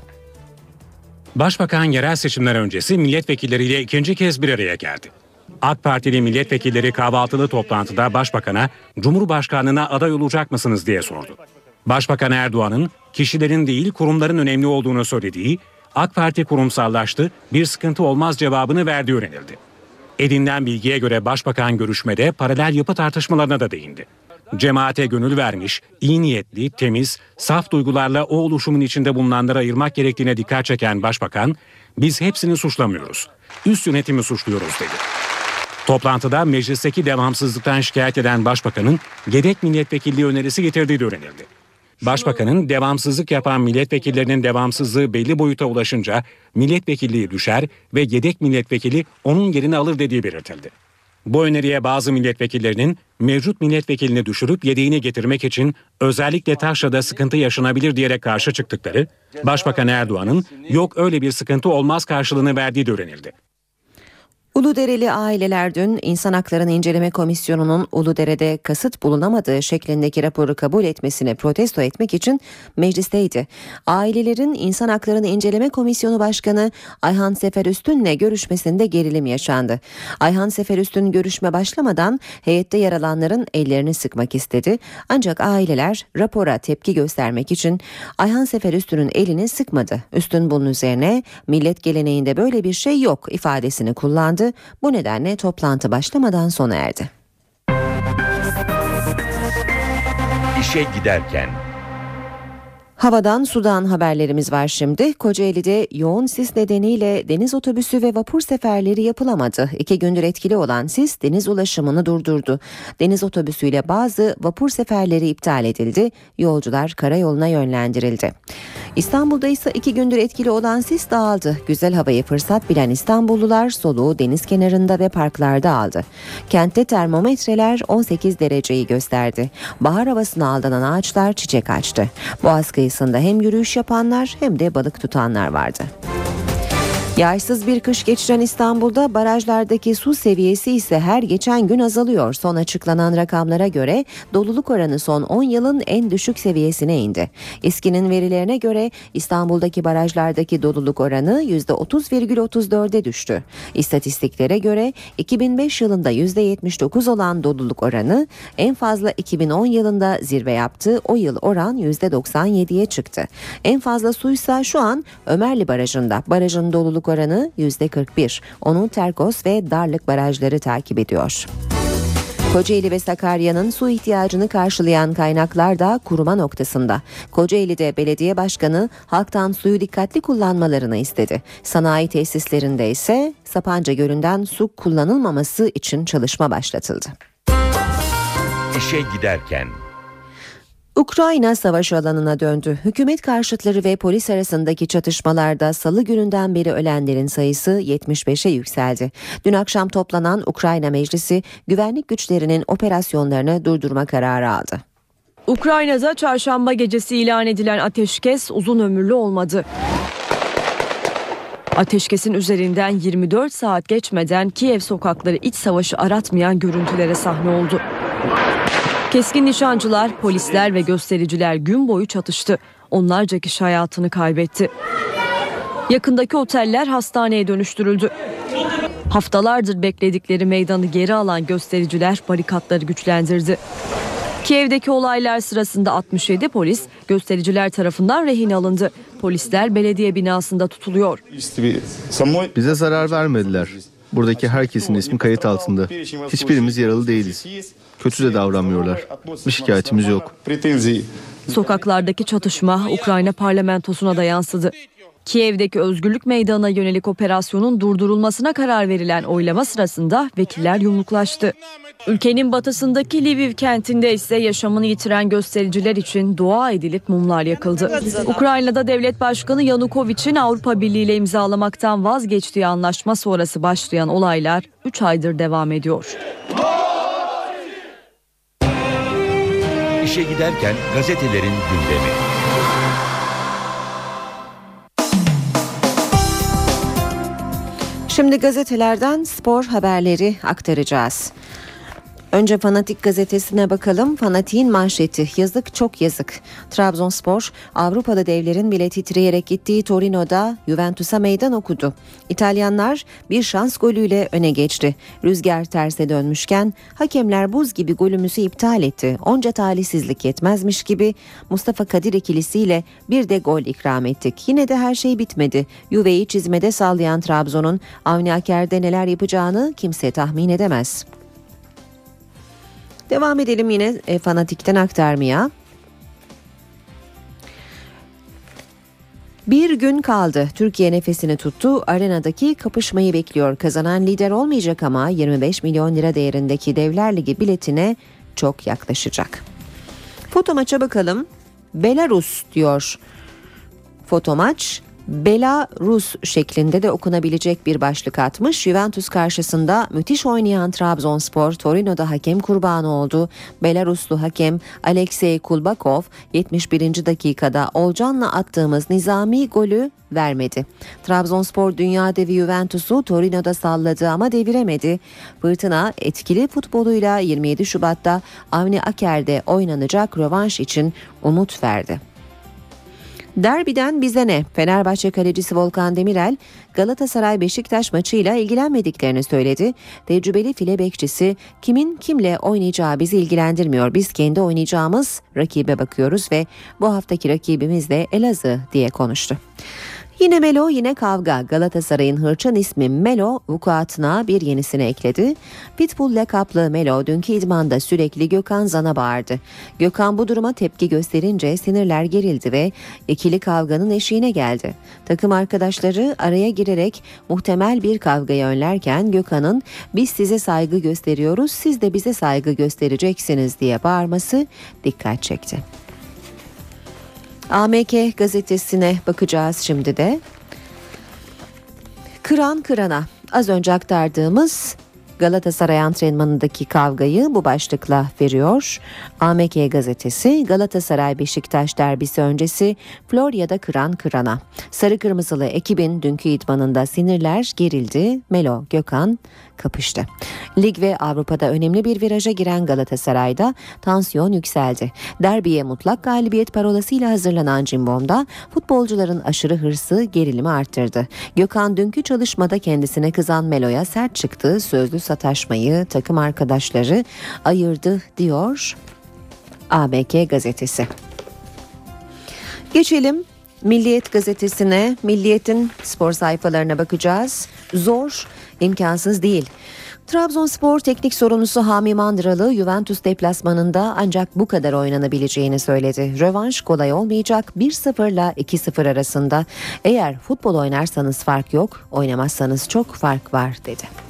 Başbakan yerel seçimler öncesi milletvekilleriyle ikinci kez bir araya geldi. AK Partili milletvekilleri kahvaltılı toplantıda başbakana Cumhurbaşkanlığına aday olacak mısınız diye sordu. Başbakan Erdoğan'ın kişilerin değil kurumların önemli olduğunu söylediği AK Parti kurumsallaştı, bir sıkıntı olmaz cevabını verdiği öğrenildi. Edinilen bilgiye göre başbakan görüşmede paralel yapı tartışmalarına da değindi. Cemaate gönül vermiş, iyi niyetli, temiz, saf duygularla o oluşumun içinde bulunanları ayırmak gerektiğine dikkat çeken başbakan, biz hepsini suçlamıyoruz, üst yönetimi suçluyoruz dedi. Toplantıda meclisteki devamsızlıktan şikayet eden başbakanın yedek milletvekilliği önerisi getirdiği de öğrenildi. Başbakanın devamsızlık yapan milletvekillerinin devamsızlığı belli boyuta ulaşınca milletvekilliği düşer ve yedek milletvekili onun yerini alır dediği belirtildi. Bu öneriye bazı milletvekillerinin mevcut milletvekilini düşürüp yedeğini getirmek için özellikle Taşra'da sıkıntı yaşanabilir diyerek karşı çıktıkları, Başbakan Erdoğan'ın yok öyle bir sıkıntı olmaz karşılığını verdiği de öğrenildi. Uludereli aileler dün İnsan Haklarını İnceleme Komisyonu'nun Uludere'de kasıt bulunamadığı şeklindeki raporu kabul etmesine protesto etmek için meclisteydi. Ailelerin İnsan Haklarını İnceleme Komisyonu Başkanı Ayhan Sefer Üstün'le görüşmesinde gerilim yaşandı. Ayhan Sefer Üstün görüşme başlamadan heyette yer alanların ellerini sıkmak istedi. Ancak aileler rapora tepki göstermek için Ayhan Sefer Üstün'ün elini sıkmadı. Üstün bunun üzerine millet geleneğinde böyle bir şey yok ifadesini kullandı. Bu nedenle toplantı başlamadan sona erdi. İşe giderken Havadan sudan haberlerimiz var şimdi. Kocaeli'de yoğun sis nedeniyle deniz otobüsü ve vapur seferleri yapılamadı. İki gündür etkili olan sis deniz ulaşımını durdurdu. Deniz otobüsüyle bazı vapur seferleri iptal edildi. Yolcular karayoluna yönlendirildi. İstanbul'da ise iki gündür etkili olan sis dağıldı. Güzel havayı fırsat bilen İstanbullular soluğu deniz kenarında ve parklarda aldı. Kentte termometreler 18 dereceyi gösterdi. Bahar havasına aldanan ağaçlar çiçek açtı. Boğaz kıyısında hem yürüyüş yapanlar hem de balık tutanlar vardı. Yağışsız bir kış geçiren İstanbul'da barajlardaki su seviyesi ise her geçen gün azalıyor. Son açıklanan rakamlara göre doluluk oranı son 10 yılın en düşük seviyesine indi. İSKİ'nin verilerine göre İstanbul'daki barajlardaki doluluk oranı %30,34'e düştü. İstatistiklere göre 2005 yılında %79 olan doluluk oranı en fazla 2010 yılında zirve yaptı. O yıl oran %97'ye çıktı. En fazla suysa şu an Ömerli Barajı'nda. Barajın doluluk oranı %41. Onu Terkos ve Darlık barajları takip ediyor. Kocaeli ve Sakarya'nın su ihtiyacını karşılayan kaynaklar da kuruma noktasında. Kocaeli'de belediye başkanı halktan suyu dikkatli kullanmalarını istedi. Sanayi tesislerinde ise Sapanca Gölü'nden su kullanılmaması için çalışma başlatıldı. İşe giderken Ukrayna savaş alanına döndü. Hükümet karşıtları ve polis arasındaki çatışmalarda salı gününden beri ölenlerin sayısı 75'e yükseldi. Dün akşam toplanan Ukrayna Meclisi güvenlik güçlerinin operasyonlarını durdurma kararı aldı. Ukrayna'da çarşamba gecesi ilan edilen ateşkes uzun ömürlü olmadı. Ateşkesin üzerinden 24 saat geçmeden Kiev sokakları iç savaşı aratmayan görüntülere sahne oldu. Keskin nişancılar, polisler ve göstericiler gün boyu çatıştı. Onlarca kişi hayatını kaybetti. Yakındaki oteller hastaneye dönüştürüldü. Haftalardır bekledikleri meydanı geri alan göstericiler barikatları güçlendirdi. Kiev'deki olaylar sırasında 67 polis göstericiler tarafından rehin alındı. Polisler belediye binasında tutuluyor. Bize zarar vermediler. Buradaki herkesin ismi kayıt altında. Hiçbirimiz yaralı değiliz. Kötü de davranmıyorlar. Bir şikayetimiz yok. Sokaklardaki çatışma Ukrayna parlamentosuna da yansıdı. Kiev'deki Özgürlük Meydanı'na yönelik operasyonun durdurulmasına karar verilen oylama sırasında vekiller yumruklaştı. Ülkenin batısındaki Lviv kentinde ise yaşamını yitiren göstericiler için dua edilip mumlar yakıldı. Ukrayna'da devlet başkanı Yanukovic'in Avrupa Birliği ile imzalamaktan vazgeçtiği anlaşma sonrası başlayan olaylar 3 aydır devam ediyor. İşe giderken gazetelerin gündemi. Şimdi gazetelerden spor haberleri aktaracağız. Önce Fanatik gazetesine bakalım. Fanatik'in manşeti yazık çok yazık. Trabzonspor Avrupa'da devlerin bile titreyerek gittiği Torino'da Juventus'a meydan okudu. İtalyanlar bir şans golüyle öne geçti. Rüzgar terse dönmüşken hakemler buz gibi golümüzü iptal etti. Onca talihsizlik yetmezmiş gibi Mustafa Kadir ikilisiyle bir de gol ikram ettik. Yine de her şey bitmedi. Juve'yi çizmede sallayan Trabzon'un Avni Aker'de neler yapacağını kimse tahmin edemez. Devam edelim yine e, fanatikten aktarmaya. Bir gün kaldı. Türkiye nefesini tuttu. Arenadaki kapışmayı bekliyor. Kazanan lider olmayacak ama 25 milyon lira değerindeki Devler Ligi biletine çok yaklaşacak. Foto maça bakalım. Belarus diyor. Foto maç Belarus şeklinde de okunabilecek bir başlık atmış. Juventus karşısında müthiş oynayan Trabzonspor Torino'da hakem kurbanı oldu. Belaruslu hakem Alexey Kulbakov 71. dakikada Olcan'la attığımız nizami golü vermedi. Trabzonspor dünya devi Juventus'u Torino'da salladı ama deviremedi. Fırtına etkili futboluyla 27 Şubat'ta Avni Aker'de oynanacak rövanş için umut verdi. Derbiden bize ne? Fenerbahçe kalecisi Volkan Demirel Galatasaray Beşiktaş maçıyla ilgilenmediklerini söyledi. Tecrübeli file bekçisi kimin kimle oynayacağı bizi ilgilendirmiyor. Biz kendi oynayacağımız rakibe bakıyoruz ve bu haftaki rakibimiz de Elazığ diye konuştu. Yine Melo yine kavga. Galatasaray'ın hırçın ismi Melo vukuatına bir yenisini ekledi. Pitbull lakaplı Melo dünkü idmanda sürekli Gökhan Zan'a bağırdı. Gökhan bu duruma tepki gösterince sinirler gerildi ve ikili kavganın eşiğine geldi. Takım arkadaşları araya girerek muhtemel bir kavgayı önlerken Gökhan'ın biz size saygı gösteriyoruz siz de bize saygı göstereceksiniz diye bağırması dikkat çekti. AMK gazetesine bakacağız şimdi de. Kıran kırana az önce aktardığımız Galatasaray antrenmanındaki kavgayı bu başlıkla veriyor. AMK gazetesi Galatasaray Beşiktaş derbisi öncesi Florya'da kıran kırana. Sarı kırmızılı ekibin dünkü idmanında sinirler gerildi. Melo Gökhan kapıştı. Lig ve Avrupa'da önemli bir viraja giren Galatasaray'da tansiyon yükseldi. Derbiye mutlak galibiyet parolasıyla hazırlanan Cimbom'da futbolcuların aşırı hırsı gerilimi arttırdı. Gökhan dünkü çalışmada kendisine kızan Melo'ya sert çıktı. Sözlü sataşmayı takım arkadaşları ayırdı diyor ABK gazetesi. Geçelim Milliyet gazetesine, Milliyet'in spor sayfalarına bakacağız. Zor, imkansız değil. Trabzonspor teknik sorumlusu Hami Mandıralı Juventus deplasmanında ancak bu kadar oynanabileceğini söyledi. Rövanş kolay olmayacak 1-0 ile 2-0 arasında. Eğer futbol oynarsanız fark yok, oynamazsanız çok fark var dedi.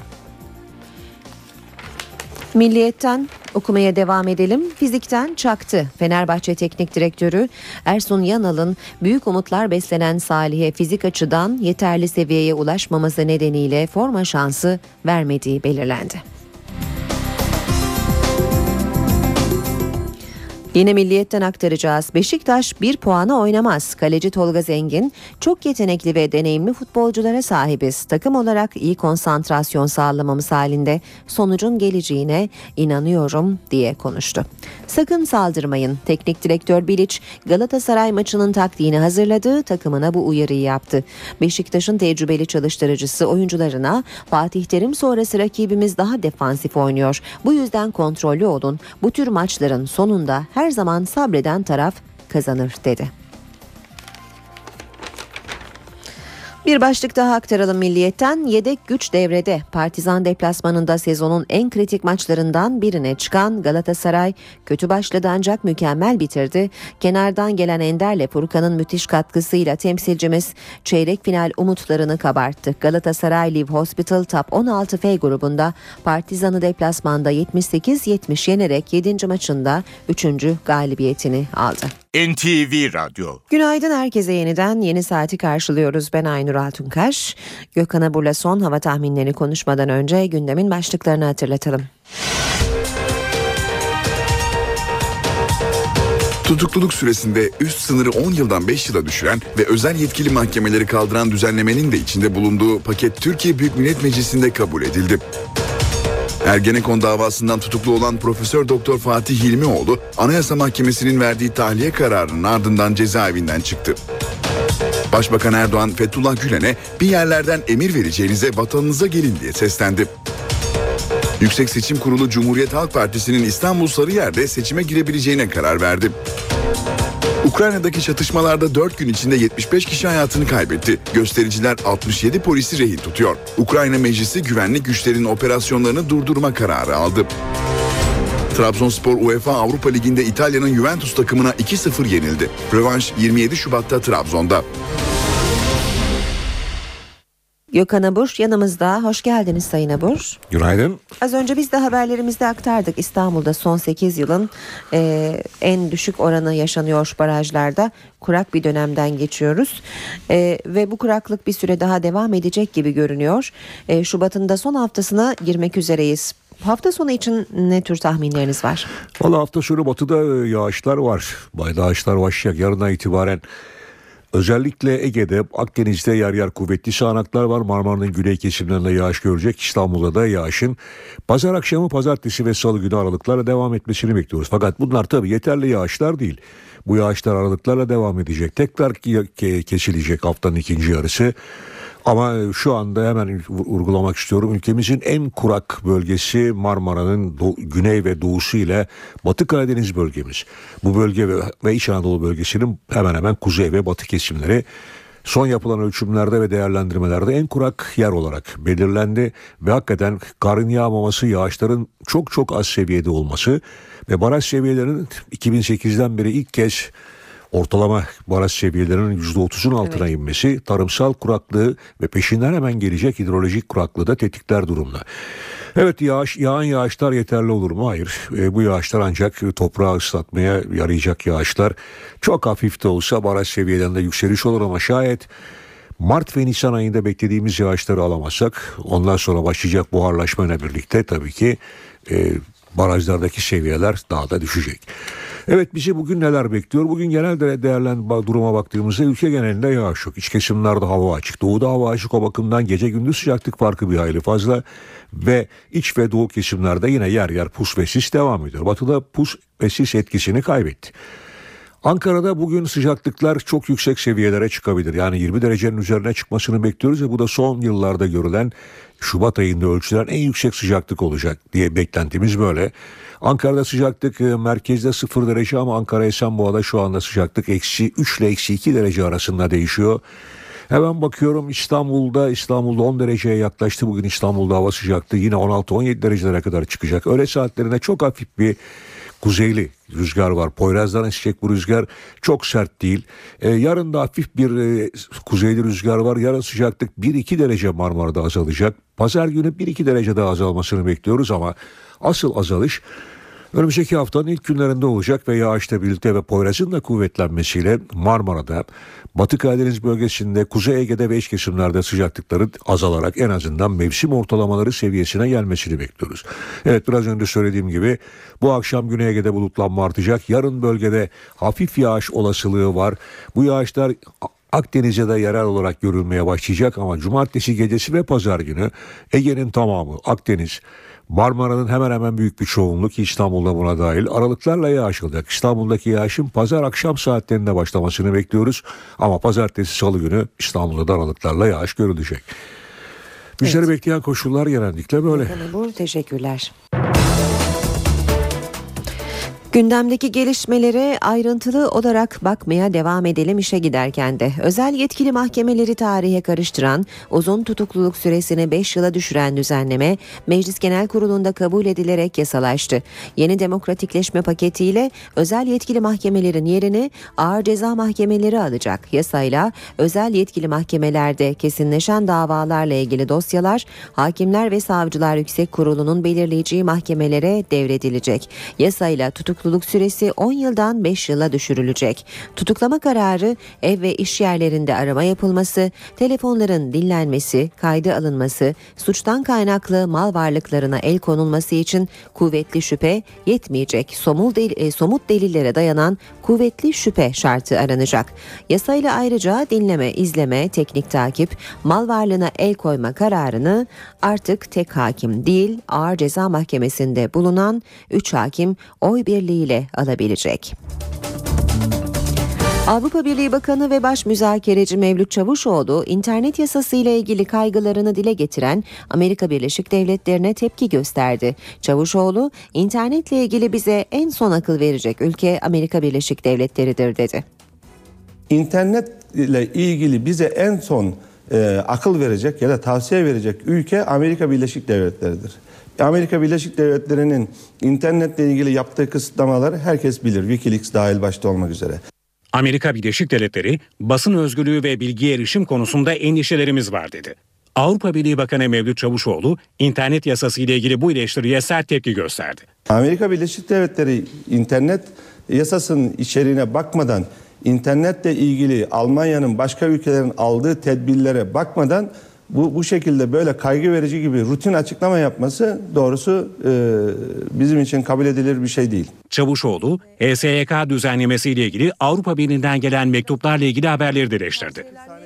Milliyetten okumaya devam edelim. Fizikten çaktı. Fenerbahçe Teknik Direktörü Ersun Yanal'ın büyük umutlar beslenen Salih'e fizik açıdan yeterli seviyeye ulaşmaması nedeniyle forma şansı vermediği belirlendi. Yine milliyetten aktaracağız. Beşiktaş bir puanı oynamaz. Kaleci Tolga Zengin çok yetenekli ve deneyimli futbolculara sahibiz. Takım olarak iyi konsantrasyon sağlamamız halinde sonucun geleceğine inanıyorum diye konuştu. Sakın saldırmayın. Teknik direktör Bilic Galatasaray maçının taktiğini hazırladı. Takımına bu uyarıyı yaptı. Beşiktaş'ın tecrübeli çalıştırıcısı oyuncularına Fatih Terim sonrası rakibimiz daha defansif oynuyor. Bu yüzden kontrollü olun. Bu tür maçların sonunda her zaman sabreden taraf kazanır dedi. Bir başlık daha aktaralım Milliyet'ten. Yedek güç devrede. Partizan deplasmanında sezonun en kritik maçlarından birine çıkan Galatasaray kötü başladı ancak mükemmel bitirdi. Kenardan gelen Ender'le Furkan'ın müthiş katkısıyla temsilcimiz çeyrek final umutlarını kabarttı. Galatasaray Live Hospital Top 16 F grubunda Partizan'ı deplasmanda 78-70 yenerek 7. maçında 3. galibiyetini aldı. NTV Radyo Günaydın herkese yeniden yeni saati karşılıyoruz. Ben Aynur Altunkaş. Gökhan Abur'la son hava tahminlerini konuşmadan önce gündemin başlıklarını hatırlatalım. Tutukluluk süresinde üst sınırı 10 yıldan 5 yıla düşüren ve özel yetkili mahkemeleri kaldıran düzenlemenin de içinde bulunduğu paket Türkiye Büyük Millet Meclisi'nde kabul edildi. Ergenekon davasından tutuklu olan Profesör Doktor Fatih Hilmioğlu, Anayasa Mahkemesi'nin verdiği tahliye kararının ardından cezaevinden çıktı. Başbakan Erdoğan Fethullah Gülen'e bir yerlerden emir vereceğinize vatanınıza gelin diye seslendi. Yüksek Seçim Kurulu Cumhuriyet Halk Partisi'nin İstanbul Sarıyer'de seçime girebileceğine karar verdi. Ukrayna'daki çatışmalarda 4 gün içinde 75 kişi hayatını kaybetti. Göstericiler 67 polisi rehin tutuyor. Ukrayna Meclisi güvenlik güçlerinin operasyonlarını durdurma kararı aldı. Trabzonspor UEFA Avrupa Ligi'nde İtalya'nın Juventus takımına 2-0 yenildi. Rövanş 27 Şubat'ta Trabzon'da. Gökhan Abur yanımızda. Hoş geldiniz Sayın Abur. Günaydın. Az önce biz de haberlerimizde aktardık. İstanbul'da son 8 yılın e, en düşük oranı yaşanıyor barajlarda. Kurak bir dönemden geçiyoruz. E, ve bu kuraklık bir süre daha devam edecek gibi görünüyor. E, Şubat'ın da son haftasına girmek üzereyiz. Hafta sonu için ne tür tahminleriniz var? Valla hafta sonu batıda yağışlar var. Yağışlar başlayacak. Yarından itibaren Özellikle Ege'de, Akdeniz'de yer yer kuvvetli sağanaklar var. Marmara'nın güney kesimlerinde yağış görecek. İstanbul'da da yağışın pazar akşamı, pazartesi ve salı günü aralıklarla devam etmesini bekliyoruz. Fakat bunlar tabii yeterli yağışlar değil. Bu yağışlar aralıklarla devam edecek. Tekrar kesilecek haftanın ikinci yarısı. Ama şu anda hemen vurgulamak istiyorum. Ülkemizin en kurak bölgesi Marmara'nın güney ve doğusu ile Batı Karadeniz bölgemiz. Bu bölge ve, ve İç Anadolu bölgesinin hemen hemen kuzey ve batı kesimleri son yapılan ölçümlerde ve değerlendirmelerde en kurak yer olarak belirlendi ve hakikaten karın yağmaması, yağışların çok çok az seviyede olması ve baraj seviyelerinin 2008'den beri ilk kez ortalama baraj seviyelerinin %30'un altına evet. inmesi tarımsal kuraklığı ve peşinden hemen gelecek hidrolojik kuraklığı da tetikler durumda. Evet yağış, yağan yağışlar yeterli olur mu? Hayır. E, bu yağışlar ancak toprağı ıslatmaya yarayacak yağışlar. Çok hafif de olsa baraj seviyelerinde yükseliş olur ama şayet Mart ve Nisan ayında beklediğimiz yağışları alamazsak ondan sonra başlayacak buharlaşmayla birlikte tabii ki e, barajlardaki seviyeler daha da düşecek. Evet bizi bugün neler bekliyor? Bugün genel değerlen duruma baktığımızda ülke genelinde yağış yok. İç kesimlerde hava açık. Doğuda hava açık o bakımdan gece gündüz sıcaklık farkı bir hayli fazla. Ve iç ve doğu kesimlerde yine yer yer pus ve sis devam ediyor. Batıda pus ve sis etkisini kaybetti. Ankara'da bugün sıcaklıklar çok yüksek seviyelere çıkabilir. Yani 20 derecenin üzerine çıkmasını bekliyoruz ve bu da son yıllarda görülen Şubat ayında ölçülen en yüksek sıcaklık olacak diye beklentimiz böyle. Ankara'da sıcaklık e, merkezde 0 derece ama Ankara Esenboğa'da şu anda sıcaklık eksi 3 ile eksi 2 derece arasında değişiyor. Hemen bakıyorum İstanbul'da İstanbul'da 10 dereceye yaklaştı. Bugün İstanbul'da hava sıcaklığı yine 16-17 derecelere kadar çıkacak. Öğle saatlerinde çok hafif bir kuzeyli rüzgar var. Poyraz'dan esecek bu rüzgar çok sert değil. Ee, yarın da hafif bir e, kuzeyli rüzgar var. Yarın sıcaklık 1-2 derece Marmara'da azalacak. Pazar günü 1-2 derece daha azalmasını bekliyoruz ama asıl azalış Önümüzdeki haftanın ilk günlerinde olacak ve yağışla birlikte ve Poyraz'ın da kuvvetlenmesiyle Marmara'da, Batı Karadeniz bölgesinde, Kuzey Ege'de ve iç kesimlerde sıcaklıkların azalarak en azından mevsim ortalamaları seviyesine gelmesini bekliyoruz. Evet biraz önce söylediğim gibi bu akşam Güney Ege'de bulutlanma artacak. Yarın bölgede hafif yağış olasılığı var. Bu yağışlar Akdeniz'e de yerel olarak görülmeye başlayacak ama cumartesi gecesi ve pazar günü Ege'nin tamamı Akdeniz, Marmara'nın hemen hemen büyük bir çoğunluk İstanbul'da buna dahil aralıklarla yağış. İstanbul'daki yağışın pazar akşam saatlerinde başlamasını bekliyoruz. Ama pazartesi salı günü İstanbul'da da aralıklarla yağış görülecek. Bizleri evet. bekleyen koşullar genellikle böyle. Bu teşekkürler. Gündemdeki gelişmelere ayrıntılı olarak bakmaya devam edelim işe giderken de. Özel yetkili mahkemeleri tarihe karıştıran, uzun tutukluluk süresini 5 yıla düşüren düzenleme Meclis Genel Kurulu'nda kabul edilerek yasalaştı. Yeni demokratikleşme paketiyle özel yetkili mahkemelerin yerini ağır ceza mahkemeleri alacak. Yasayla özel yetkili mahkemelerde kesinleşen davalarla ilgili dosyalar Hakimler ve Savcılar Yüksek Kurulu'nun belirleyeceği mahkemelere devredilecek. Yasayla tutukluluk süresi 10 yıldan 5 yıla düşürülecek. Tutuklama kararı ev ve iş yerlerinde arama yapılması, telefonların dinlenmesi, kaydı alınması, suçtan kaynaklı mal varlıklarına el konulması için kuvvetli şüphe yetmeyecek. Somul del- e, somut delillere dayanan kuvvetli şüphe şartı aranacak. Yasayla ayrıca dinleme, izleme, teknik takip, mal varlığına el koyma kararını artık tek hakim değil ağır ceza mahkemesinde bulunan 3 hakim oy birliğiyle alabilecek. Avrupa Birliği Bakanı ve Baş Müzakereci Mevlüt Çavuşoğlu internet yasası ile ilgili kaygılarını dile getiren Amerika Birleşik Devletleri'ne tepki gösterdi. Çavuşoğlu, internetle ilgili bize en son akıl verecek ülke Amerika Birleşik Devletleri'dir dedi. İnternet ile ilgili bize en son e, akıl verecek ya da tavsiye verecek ülke Amerika Birleşik Devletleri'dir. Amerika Birleşik Devletleri'nin internetle ilgili yaptığı kısıtlamaları herkes bilir. Wikileaks dahil başta olmak üzere. Amerika Birleşik Devletleri basın özgürlüğü ve bilgi erişim konusunda endişelerimiz var dedi. Avrupa Birliği Bakanı Mevlüt Çavuşoğlu internet yasası ile ilgili bu eleştiriye sert tepki gösterdi. Amerika Birleşik Devletleri internet yasasının içeriğine bakmadan, internetle ilgili Almanya'nın başka ülkelerin aldığı tedbirlere bakmadan bu, bu şekilde böyle kaygı verici gibi rutin açıklama yapması doğrusu e, bizim için kabul edilir bir şey değil. Çavuşoğlu, HSYK düzenlemesiyle ilgili Avrupa Birliği'nden gelen mektuplarla ilgili haberleri de eleştirdi.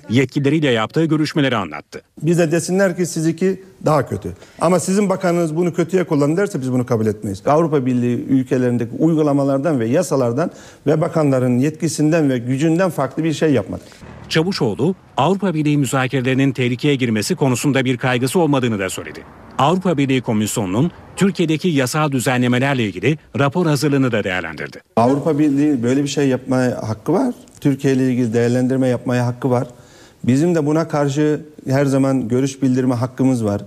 Yetkilileriyle yaptığı görüşmeleri anlattı. Bize desinler ki sizinki daha kötü. Ama sizin bakanınız bunu kötüye kullanın derse biz bunu kabul etmeyiz. Avrupa Birliği ülkelerindeki uygulamalardan ve yasalardan ve bakanların yetkisinden ve gücünden farklı bir şey yapmadık. Çavuşoğlu, Avrupa Birliği müzakerelerinin tehlikeye girmesi konusunda bir kaygısı olmadığını da söyledi. Avrupa Birliği Komisyonu'nun Türkiye'deki yasal düzenlemelerle ilgili rapor hazırlığını da değerlendirdi. Avrupa Birliği böyle bir şey yapmaya hakkı var. Türkiye ile ilgili değerlendirme yapmaya hakkı var. Bizim de buna karşı her zaman görüş bildirme hakkımız var.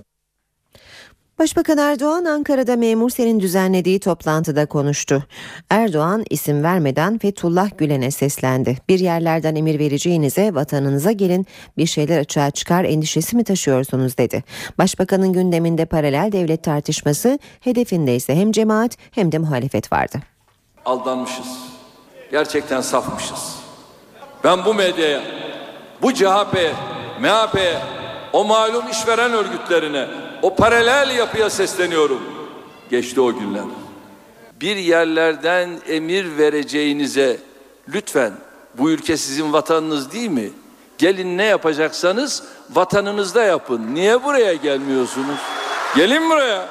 Başbakan Erdoğan Ankara'da memur senin düzenlediği toplantıda konuştu. Erdoğan isim vermeden Fethullah Gülen'e seslendi. Bir yerlerden emir vereceğinize vatanınıza gelin bir şeyler açığa çıkar endişesi mi taşıyorsunuz dedi. Başbakanın gündeminde paralel devlet tartışması hedefinde ise hem cemaat hem de muhalefet vardı. Aldanmışız. Gerçekten safmışız. Ben bu medyaya, bu CHP'ye, MHP'ye, o malum işveren örgütlerine, o paralel yapıya sesleniyorum. Geçti o günler. Bir yerlerden emir vereceğinize lütfen bu ülke sizin vatanınız değil mi? Gelin ne yapacaksanız vatanınızda yapın. Niye buraya gelmiyorsunuz? Gelin buraya.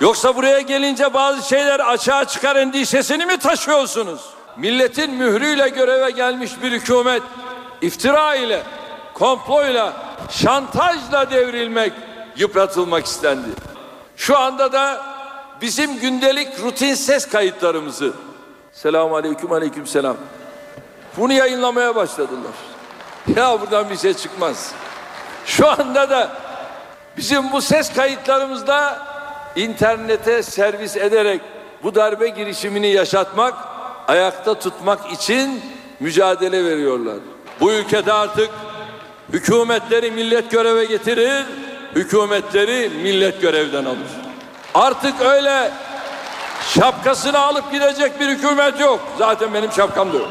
Yoksa buraya gelince bazı şeyler açığa çıkar endişesini mi taşıyorsunuz? Milletin mührüyle göreve gelmiş bir hükümet iftira ile, komployla, şantajla devrilmek, yıpratılmak istendi. Şu anda da bizim gündelik rutin ses kayıtlarımızı Selamun aleyküm aleyküm selam. Bunu yayınlamaya başladılar. Ya buradan bir şey çıkmaz. Şu anda da bizim bu ses kayıtlarımızda internete servis ederek bu darbe girişimini yaşatmak, ayakta tutmak için mücadele veriyorlar. Bu ülkede artık hükümetleri millet göreve getirir, hükümetleri millet görevden alır. Artık öyle şapkasını alıp gidecek bir hükümet yok. Zaten benim şapkam da yok.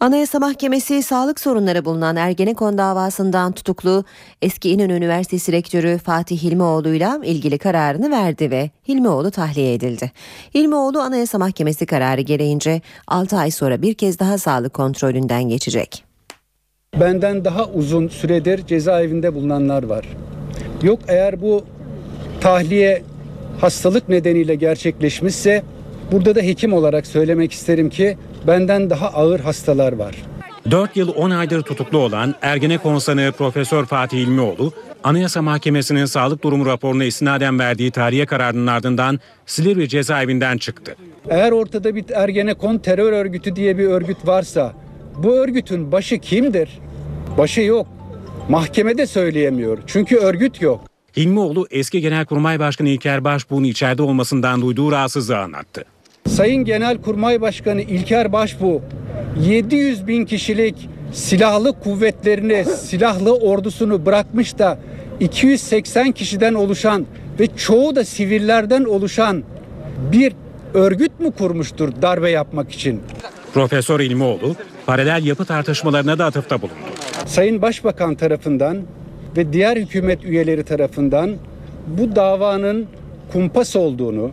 Anayasa Mahkemesi sağlık sorunları bulunan Ergenekon davasından tutuklu eski İnönü Üniversitesi Rektörü Fatih Hilmioğlu'yla ilgili kararını verdi ve Hilmioğlu tahliye edildi. Hilmioğlu Anayasa Mahkemesi kararı gereğince 6 ay sonra bir kez daha sağlık kontrolünden geçecek. Benden daha uzun süredir cezaevinde bulunanlar var. Yok eğer bu tahliye hastalık nedeniyle gerçekleşmişse burada da hekim olarak söylemek isterim ki benden daha ağır hastalar var. 4 yıl 10 aydır tutuklu olan Ergenekon sanığı Profesör Fatih İlmioğlu Anayasa Mahkemesi'nin sağlık durumu raporuna istinaden verdiği tarihe kararının ardından Silivri cezaevinden çıktı. Eğer ortada bir Ergenekon terör örgütü diye bir örgüt varsa bu örgütün başı kimdir? Başı yok. Mahkemede söyleyemiyor. Çünkü örgüt yok. Hilmioğlu eski Genelkurmay Başkanı İlker Başbuğ'un içeride olmasından duyduğu rahatsızlığı anlattı. Sayın Genelkurmay Başkanı İlker Başbuğ 700 bin kişilik silahlı kuvvetlerini, silahlı ordusunu bırakmış da 280 kişiden oluşan ve çoğu da sivillerden oluşan bir örgüt mü kurmuştur darbe yapmak için? Profesör İlmioğlu paralel yapı tartışmalarına da atıfta bulundu. Sayın Başbakan tarafından ve diğer hükümet üyeleri tarafından bu davanın kumpas olduğunu,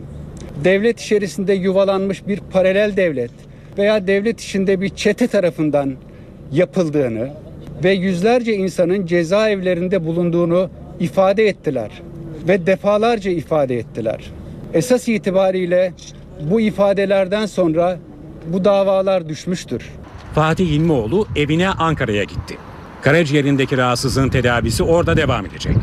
devlet içerisinde yuvalanmış bir paralel devlet veya devlet içinde bir çete tarafından yapıldığını ve yüzlerce insanın cezaevlerinde bulunduğunu ifade ettiler ve defalarca ifade ettiler. Esas itibariyle bu ifadelerden sonra bu davalar düşmüştür. Fatih İlmioğlu evine Ankara'ya gitti. Karaciğerindeki rahatsızlığın tedavisi orada devam edecek.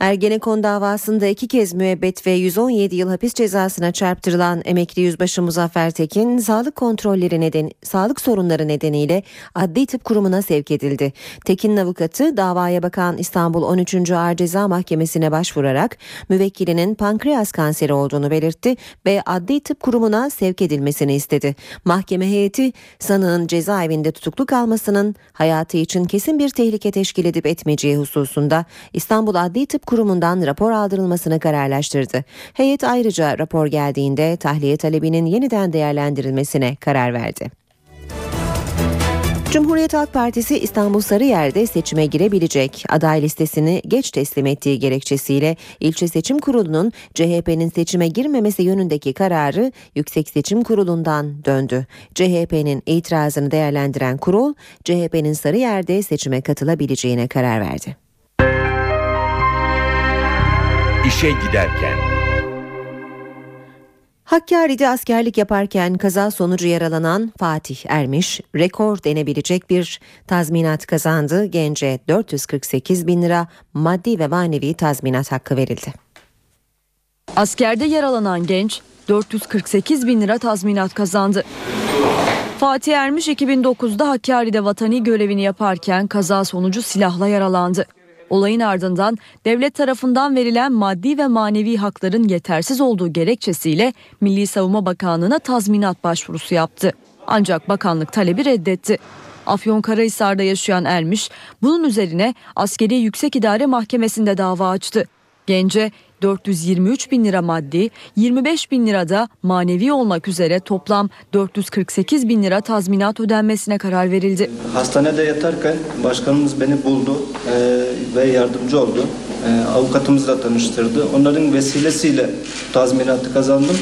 Ergenekon davasında iki kez müebbet ve 117 yıl hapis cezasına çarptırılan emekli yüzbaşı Muzaffer Tekin, sağlık kontrolleri nedeni, sağlık sorunları nedeniyle Adli Tıp Kurumu'na sevk edildi. Tekin'in avukatı davaya bakan İstanbul 13. Ağır Ceza Mahkemesi'ne başvurarak müvekkilinin pankreas kanseri olduğunu belirtti ve Adli Tıp Kurumu'na sevk edilmesini istedi. Mahkeme heyeti sanığın cezaevinde tutuklu kalmasının hayatı için kesin bir tehlike teşkil edip etmeyeceği hususunda İstanbul Adli Tıp Kurumu'ndan rapor aldırılmasını kararlaştırdı. Heyet ayrıca rapor geldiğinde tahliye talebinin yeniden değerlendirilmesine karar verdi. Cumhuriyet Halk Partisi İstanbul Sarıyer'de seçime girebilecek aday listesini geç teslim ettiği gerekçesiyle ilçe seçim kurulunun CHP'nin seçime girmemesi yönündeki kararı Yüksek Seçim Kurulu'ndan döndü. CHP'nin itirazını değerlendiren kurul CHP'nin Sarıyer'de seçime katılabileceğine karar verdi. İşe giderken. Hakkari'de askerlik yaparken kaza sonucu yaralanan Fatih Ermiş rekor denebilecek bir tazminat kazandı. Gence 448 bin lira maddi ve manevi tazminat hakkı verildi. Askerde yaralanan genç 448 bin lira tazminat kazandı. Fatih Ermiş 2009'da Hakkari'de vatani görevini yaparken kaza sonucu silahla yaralandı. Olayın ardından devlet tarafından verilen maddi ve manevi hakların yetersiz olduğu gerekçesiyle Milli Savunma Bakanlığı'na tazminat başvurusu yaptı. Ancak bakanlık talebi reddetti. Afyonkarahisar'da yaşayan Ermiş bunun üzerine Askeri Yüksek İdare Mahkemesi'nde dava açtı. Gence 423 bin lira maddi, 25 bin lira da manevi olmak üzere toplam 448 bin lira tazminat ödenmesine karar verildi. Hastanede yatarken başkanımız beni buldu e, ve yardımcı oldu. E, avukatımızla tanıştırdı. Onların vesilesiyle tazminatı kazandım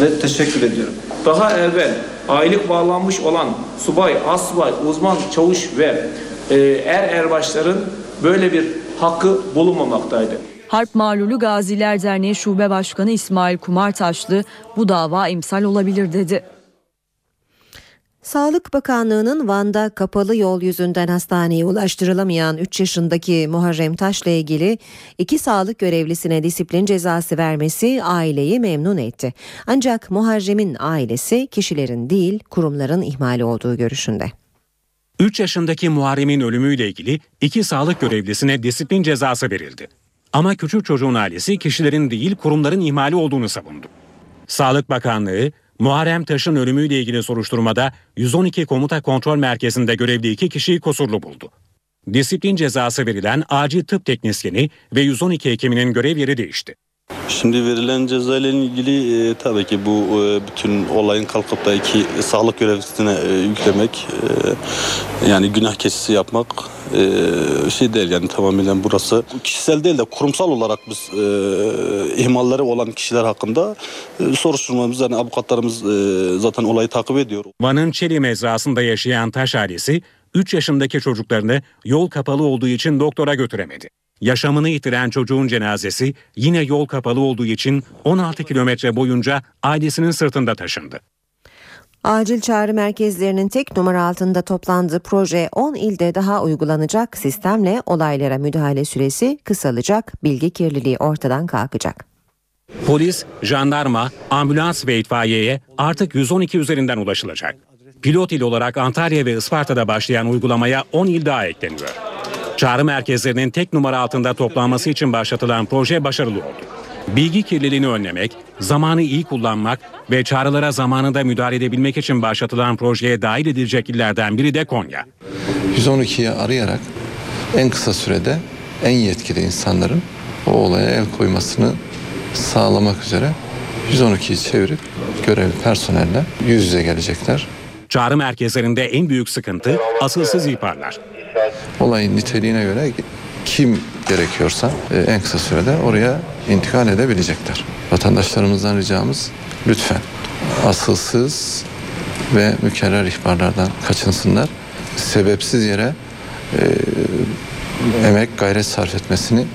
ve teşekkür ediyorum. Daha evvel aylık bağlanmış olan subay, asubay, uzman, çavuş ve e, er erbaşların böyle bir hakkı bulunmamaktaydı. Harp Mağlulu Gaziler Derneği Şube Başkanı İsmail Kumartaşlı bu dava imsal olabilir dedi. Sağlık Bakanlığı'nın Van'da kapalı yol yüzünden hastaneye ulaştırılamayan 3 yaşındaki Muharrem Taş'la ilgili iki sağlık görevlisine disiplin cezası vermesi aileyi memnun etti. Ancak Muharrem'in ailesi kişilerin değil kurumların ihmali olduğu görüşünde. 3 yaşındaki Muharrem'in ölümüyle ilgili iki sağlık görevlisine disiplin cezası verildi. Ama küçük çocuğun ailesi kişilerin değil kurumların ihmali olduğunu savundu. Sağlık Bakanlığı Muharrem Taş'ın ölümüyle ilgili soruşturmada 112 Komuta Kontrol Merkezi'nde görevli iki kişiyi kusurlu buldu. Disiplin cezası verilen acil tıp teknisyeni ve 112 hekiminin görev yeri değişti. Şimdi verilen ceza ile ilgili e, tabii ki bu e, bütün olayın kalkıp da iki sağlık görevlisine e, yüklemek e, yani günah keçisi yapmak e, şey değil yani tamamen burası kişisel değil de kurumsal olarak biz e, ihmalleri olan kişiler hakkında e, soruşturmamız yani avukatlarımız e, zaten olayı takip ediyor. Van'ın Çeli mezrasında yaşayan Taş ailesi 3 yaşındaki çocuklarını yol kapalı olduğu için doktora götüremedi. Yaşamını yitiren çocuğun cenazesi yine yol kapalı olduğu için 16 kilometre boyunca ailesinin sırtında taşındı. Acil çağrı merkezlerinin tek numara altında toplandığı proje 10 ilde daha uygulanacak sistemle olaylara müdahale süresi kısalacak, bilgi kirliliği ortadan kalkacak. Polis, jandarma, ambulans ve itfaiyeye artık 112 üzerinden ulaşılacak. Pilot il olarak Antalya ve Isparta'da başlayan uygulamaya 10 il daha ekleniyor. Çağrı merkezlerinin tek numara altında toplanması için başlatılan proje başarılı oldu. Bilgi kirliliğini önlemek, zamanı iyi kullanmak ve çağrılara zamanında müdahale edebilmek için başlatılan projeye dahil edilecek illerden biri de Konya. 112'yi arayarak en kısa sürede en yetkili insanların o olaya el koymasını sağlamak üzere 112'yi çevirip görevli personelle yüz yüze gelecekler. Çağrı merkezlerinde en büyük sıkıntı asılsız ihbarlar. Olayın niteliğine göre kim gerekiyorsa e, en kısa sürede oraya intikal edebilecekler. Vatandaşlarımızdan ricamız lütfen asılsız ve mükerrer ihbarlardan kaçınsınlar. Sebepsiz yere e, emek gayret sarf etmesini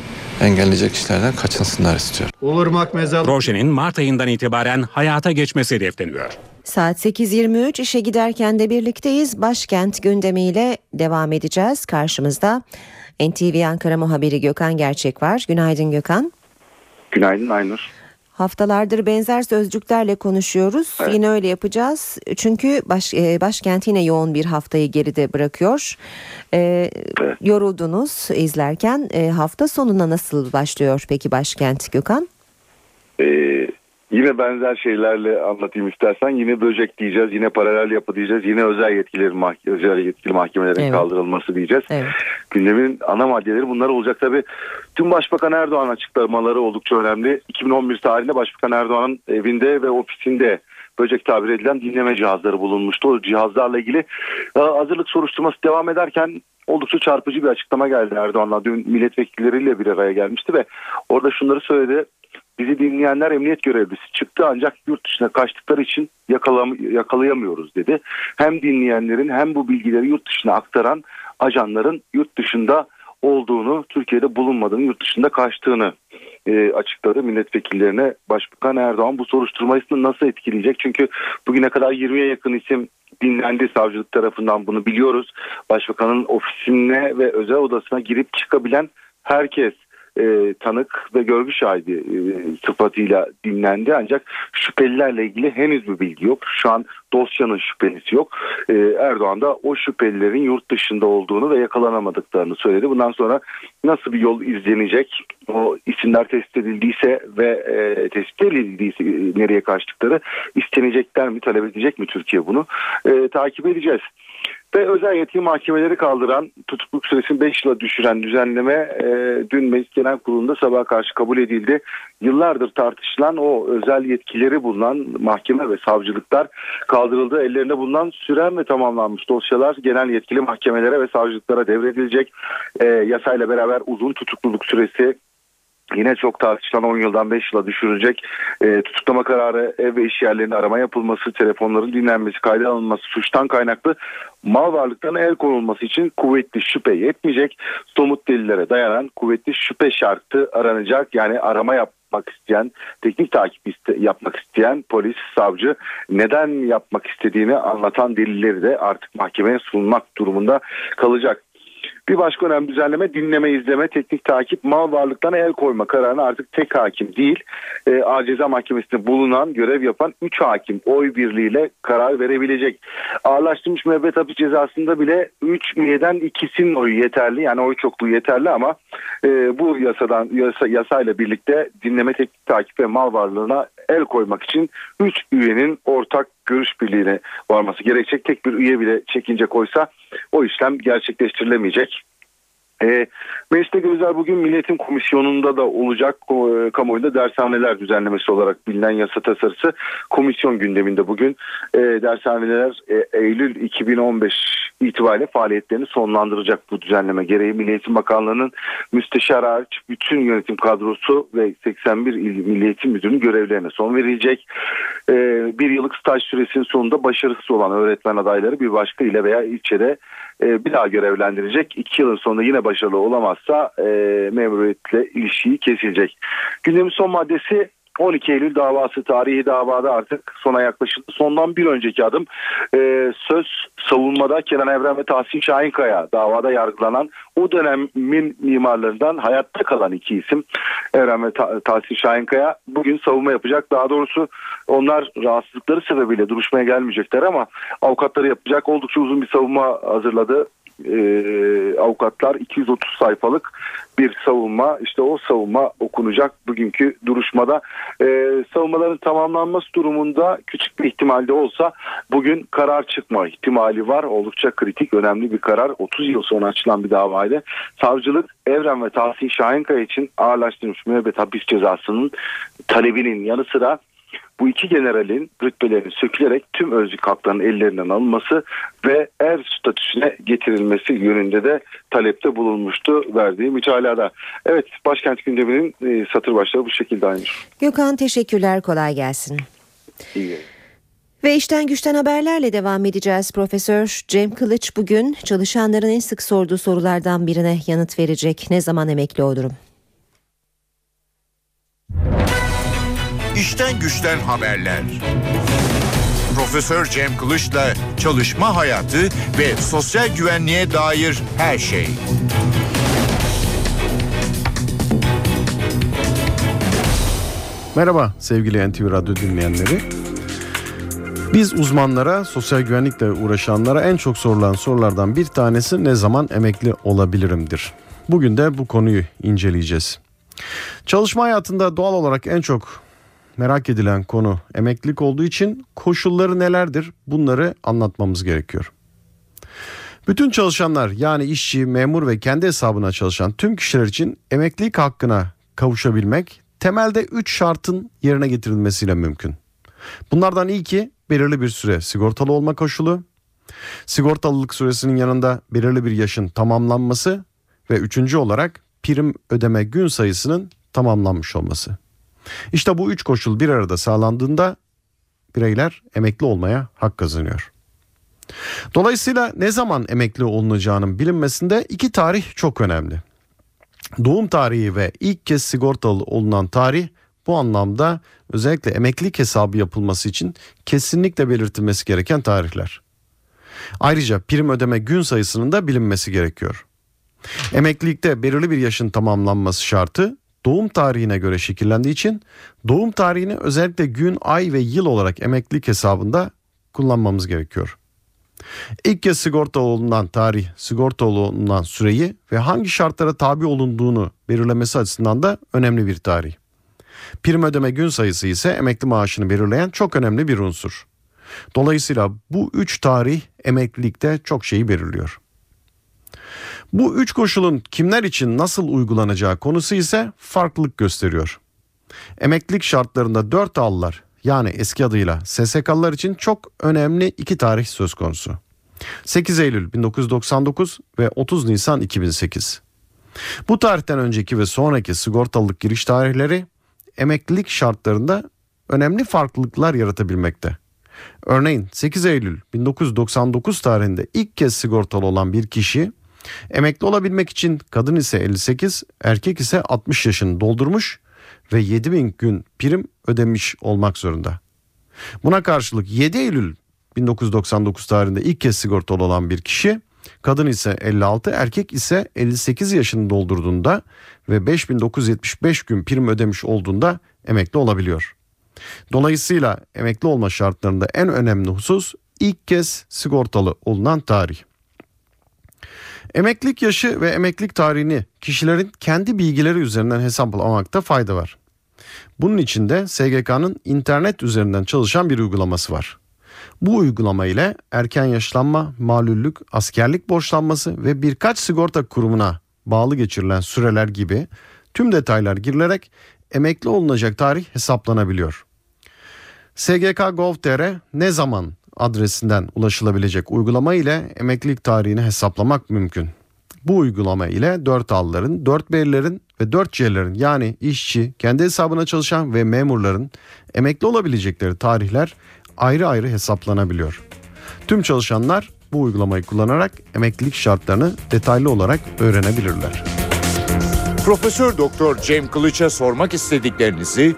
engelleyecek işlerden kaçınsınlar istiyor. Olurmak mezar. Projenin Mart ayından itibaren hayata geçmesi hedefleniyor. Saat 8.23 işe giderken de birlikteyiz. Başkent gündemiyle devam edeceğiz. Karşımızda NTV Ankara muhabiri Gökhan Gerçek var. Günaydın Gökhan. Günaydın Aynur. Haftalardır benzer sözcüklerle konuşuyoruz. Evet. Yine öyle yapacağız. Çünkü baş, e, başkent yine yoğun bir haftayı geride bırakıyor. E, evet. Yoruldunuz izlerken. E, hafta sonuna nasıl başlıyor peki başkent Gökhan? Ee, Yine benzer şeylerle anlatayım istersen. Yine böcek diyeceğiz, yine paralel yapı diyeceğiz, yine özel yetkilerin mah- özel yetkili mahkemelerin evet. kaldırılması diyeceğiz. Evet. Gündemin ana maddeleri bunlar olacak tabii. Tüm Başbakan Erdoğan açıklamaları oldukça önemli. 2011 tarihinde Başbakan Erdoğan'ın evinde ve ofisinde böcek tabir edilen dinleme cihazları bulunmuştu. O cihazlarla ilgili e, hazırlık soruşturması devam ederken oldukça çarpıcı bir açıklama geldi Erdoğan'la. Dün milletvekilleriyle bir araya gelmişti ve orada şunları söyledi. Bizi dinleyenler emniyet görevlisi çıktı ancak yurt dışına kaçtıkları için yakalam yakalayamıyoruz dedi. Hem dinleyenlerin hem bu bilgileri yurt dışına aktaran ajanların yurt dışında olduğunu, Türkiye'de bulunmadığını, yurt dışında kaçtığını e, açıkladı milletvekillerine. Başbakan Erdoğan bu soruşturmasını nasıl etkileyecek? Çünkü bugüne kadar 20'ye yakın isim dinlendi savcılık tarafından bunu biliyoruz. Başbakanın ofisine ve özel odasına girip çıkabilen herkes e, tanık ve görgü şahidi e, sıfatıyla dinlendi ancak şüphelilerle ilgili henüz bir bilgi yok. Şu an dosyanın şüphelisi yok. E, Erdoğan da o şüphelilerin yurt dışında olduğunu ve yakalanamadıklarını söyledi. Bundan sonra nasıl bir yol izlenecek? O isimler tespit edildiyse ve e, tespit edildiyse nereye kaçtıkları istenecekler mi, talep edecek mi Türkiye bunu? E, takip edeceğiz. Ve özel yetki mahkemeleri kaldıran tutukluk süresini 5 yıla düşüren düzenleme e, dün Meclis Genel Kurulu'nda sabah karşı kabul edildi. Yıllardır tartışılan o özel yetkileri bulunan mahkeme ve savcılıklar kaldırıldı. Ellerinde bulunan süren ve tamamlanmış dosyalar genel yetkili mahkemelere ve savcılıklara devredilecek. E, yasayla beraber uzun tutukluluk süresi Yine çok tartışılan 10 yıldan 5 yıla düşürecek e, tutuklama kararı ev ve iş yerlerinde arama yapılması, telefonların dinlenmesi, kayda alınması, suçtan kaynaklı mal varlıklarına el konulması için kuvvetli şüphe yetmeyecek. Somut delillere dayanan kuvvetli şüphe şartı aranacak. Yani arama yap yapmak isteyen, teknik takip iste, yapmak isteyen polis, savcı neden yapmak istediğini anlatan delilleri de artık mahkemeye sunmak durumunda kalacak. Bir başka önemli düzenleme dinleme, izleme, teknik takip, mal varlıklarına el koyma kararına artık tek hakim değil, e, A Ceza Mahkemesi'nde bulunan, görev yapan 3 hakim oy birliğiyle karar verebilecek. Ağırlaştırılmış müebbet hapis cezasında bile 3 üyeden ikisinin oyu yeterli. Yani oy çokluğu yeterli ama e, bu yasadan yasa, yasayla birlikte dinleme, teknik takip ve mal varlığına el koymak için 3 üyenin ortak görüş birliğine varması gerekecek. Tek bir üye bile çekince koysa o işlem gerçekleştirilemeyecek. E, Mecliste gözler bugün Milletin Komisyonu'nda da olacak e, kamuoyunda dershaneler düzenlemesi olarak bilinen yasa tasarısı komisyon gündeminde bugün e, dershaneler e, Eylül 2015 itibariyle faaliyetlerini sonlandıracak bu düzenleme gereği Milli Eğitim Bakanlığı'nın müsteşar hariç bütün yönetim kadrosu ve 81 il Milli Eğitim Müdürü'nün görevlerine son verilecek. E, bir yıllık staj süresinin sonunda başarısız olan öğretmen adayları bir başka ile veya ilçede e, bir daha görevlendirecek. İki yılın sonunda yine başarılı olamazsa e, memuriyetle ilişiği kesilecek. Gündemin son maddesi 12 Eylül davası tarihi davada artık sona yaklaşıldı. Sondan bir önceki adım e, söz savunmada Kenan Evren ve Tahsin Şahinkaya davada yargılanan o dönemin mimarlarından hayatta kalan iki isim Evren ve Tahsin Şahinkaya bugün savunma yapacak. Daha doğrusu onlar rahatsızlıkları sebebiyle duruşmaya gelmeyecekler ama avukatları yapacak oldukça uzun bir savunma hazırladı e, avukatlar 230 sayfalık bir savunma işte o savunma okunacak bugünkü duruşmada. E, savunmaların tamamlanması durumunda küçük bir ihtimalde olsa bugün karar çıkma ihtimali var. Oldukça kritik önemli bir karar. 30 yıl sonra açılan bir davaydı savcılık Evren ve Tahsin Şahinkaya için ağırlaştırılmış müebbet hapis cezasının talebinin yanı sıra bu iki generalin rütbelerinin sökülerek tüm özlük haklarının ellerinden alınması ve er statüsüne getirilmesi yönünde de talepte bulunmuştu verdiği mütalada. Evet başkent gündeminin e, satır başları bu şekilde aynı. Gökhan teşekkürler kolay gelsin. İyi ve işten güçten haberlerle devam edeceğiz. Profesör Cem Kılıç bugün çalışanların en sık sorduğu sorulardan birine yanıt verecek. Ne zaman emekli olurum? İşten güçten haberler. Profesör Cem Kılıç'la çalışma hayatı ve sosyal güvenliğe dair her şey. Merhaba sevgili NTV Radyo dinleyenleri. Biz uzmanlara, sosyal güvenlikle uğraşanlara en çok sorulan sorulardan bir tanesi ne zaman emekli olabilirimdir. Bugün de bu konuyu inceleyeceğiz. Çalışma hayatında doğal olarak en çok merak edilen konu emeklilik olduğu için koşulları nelerdir bunları anlatmamız gerekiyor. Bütün çalışanlar yani işçi, memur ve kendi hesabına çalışan tüm kişiler için emeklilik hakkına kavuşabilmek temelde 3 şartın yerine getirilmesiyle mümkün. Bunlardan ilki belirli bir süre sigortalı olma koşulu, sigortalılık süresinin yanında belirli bir yaşın tamamlanması ve üçüncü olarak prim ödeme gün sayısının tamamlanmış olması. İşte bu üç koşul bir arada sağlandığında bireyler emekli olmaya hak kazanıyor. Dolayısıyla ne zaman emekli olunacağının bilinmesinde iki tarih çok önemli. Doğum tarihi ve ilk kez sigortalı olunan tarih bu anlamda özellikle emeklilik hesabı yapılması için kesinlikle belirtilmesi gereken tarihler. Ayrıca prim ödeme gün sayısının da bilinmesi gerekiyor. Emeklilikte belirli bir yaşın tamamlanması şartı doğum tarihine göre şekillendiği için doğum tarihini özellikle gün, ay ve yıl olarak emeklilik hesabında kullanmamız gerekiyor. İlk kez sigorta olunan tarih, sigorta olunan süreyi ve hangi şartlara tabi olunduğunu belirlemesi açısından da önemli bir tarih. Prim ödeme gün sayısı ise emekli maaşını belirleyen çok önemli bir unsur. Dolayısıyla bu üç tarih emeklilikte çok şeyi belirliyor. Bu üç koşulun kimler için nasıl uygulanacağı konusu ise farklılık gösteriyor. Emeklilik şartlarında 4 allar yani eski adıyla SSK'lılar için çok önemli iki tarih söz konusu. 8 Eylül 1999 ve 30 Nisan 2008. Bu tarihten önceki ve sonraki sigortalılık giriş tarihleri emeklilik şartlarında önemli farklılıklar yaratabilmekte. Örneğin 8 Eylül 1999 tarihinde ilk kez sigortalı olan bir kişi Emekli olabilmek için kadın ise 58, erkek ise 60 yaşını doldurmuş ve 7000 gün prim ödemiş olmak zorunda. Buna karşılık 7 Eylül 1999 tarihinde ilk kez sigortalı olan bir kişi kadın ise 56 erkek ise 58 yaşını doldurduğunda ve 5975 gün prim ödemiş olduğunda emekli olabiliyor. Dolayısıyla emekli olma şartlarında en önemli husus ilk kez sigortalı olunan tarih. Emeklilik yaşı ve emeklilik tarihini kişilerin kendi bilgileri üzerinden hesaplamakta fayda var. Bunun için de SGK'nın internet üzerinden çalışan bir uygulaması var. Bu uygulama ile erken yaşlanma, malüllük, askerlik borçlanması ve birkaç sigorta kurumuna bağlı geçirilen süreler gibi tüm detaylar girilerek emekli olunacak tarih hesaplanabiliyor. SGK Gov.tr ne zaman adresinden ulaşılabilecek uygulama ile emeklilik tarihini hesaplamak mümkün. Bu uygulama ile 4 A'ların, 4 B'lerin ve 4 C'lerin yani işçi, kendi hesabına çalışan ve memurların emekli olabilecekleri tarihler ayrı ayrı hesaplanabiliyor. Tüm çalışanlar bu uygulamayı kullanarak emeklilik şartlarını detaylı olarak öğrenebilirler. Profesör Doktor Cem Kılıç'a sormak istediklerinizi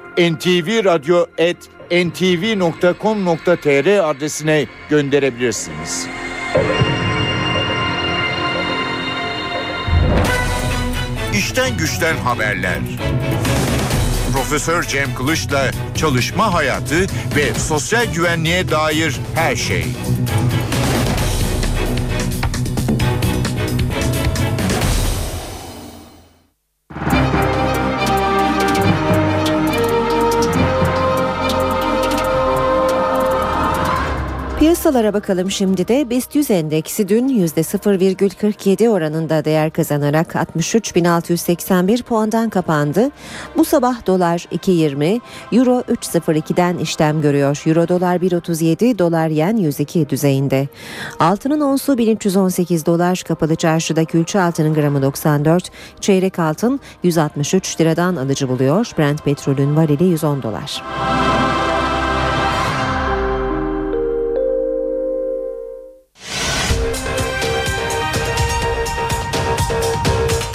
ntvradio.ntv.com.tr adresine gönderebilirsiniz. İşten güçten haberler. Profesör Cem Kılıç'la çalışma hayatı ve sosyal güvenliğe dair her şey. Piyasalara bakalım şimdi de BIST 100 endeksi dün %0,47 oranında değer kazanarak 63.681 puandan kapandı. Bu sabah dolar 2.20, euro 3.02'den işlem görüyor. Euro dolar 1.37, dolar yen 102 düzeyinde. Altının onsu 1318 dolar, kapalı çarşıda külçe altının gramı 94, çeyrek altın 163 liradan alıcı buluyor. Brent petrolün varili 110 dolar.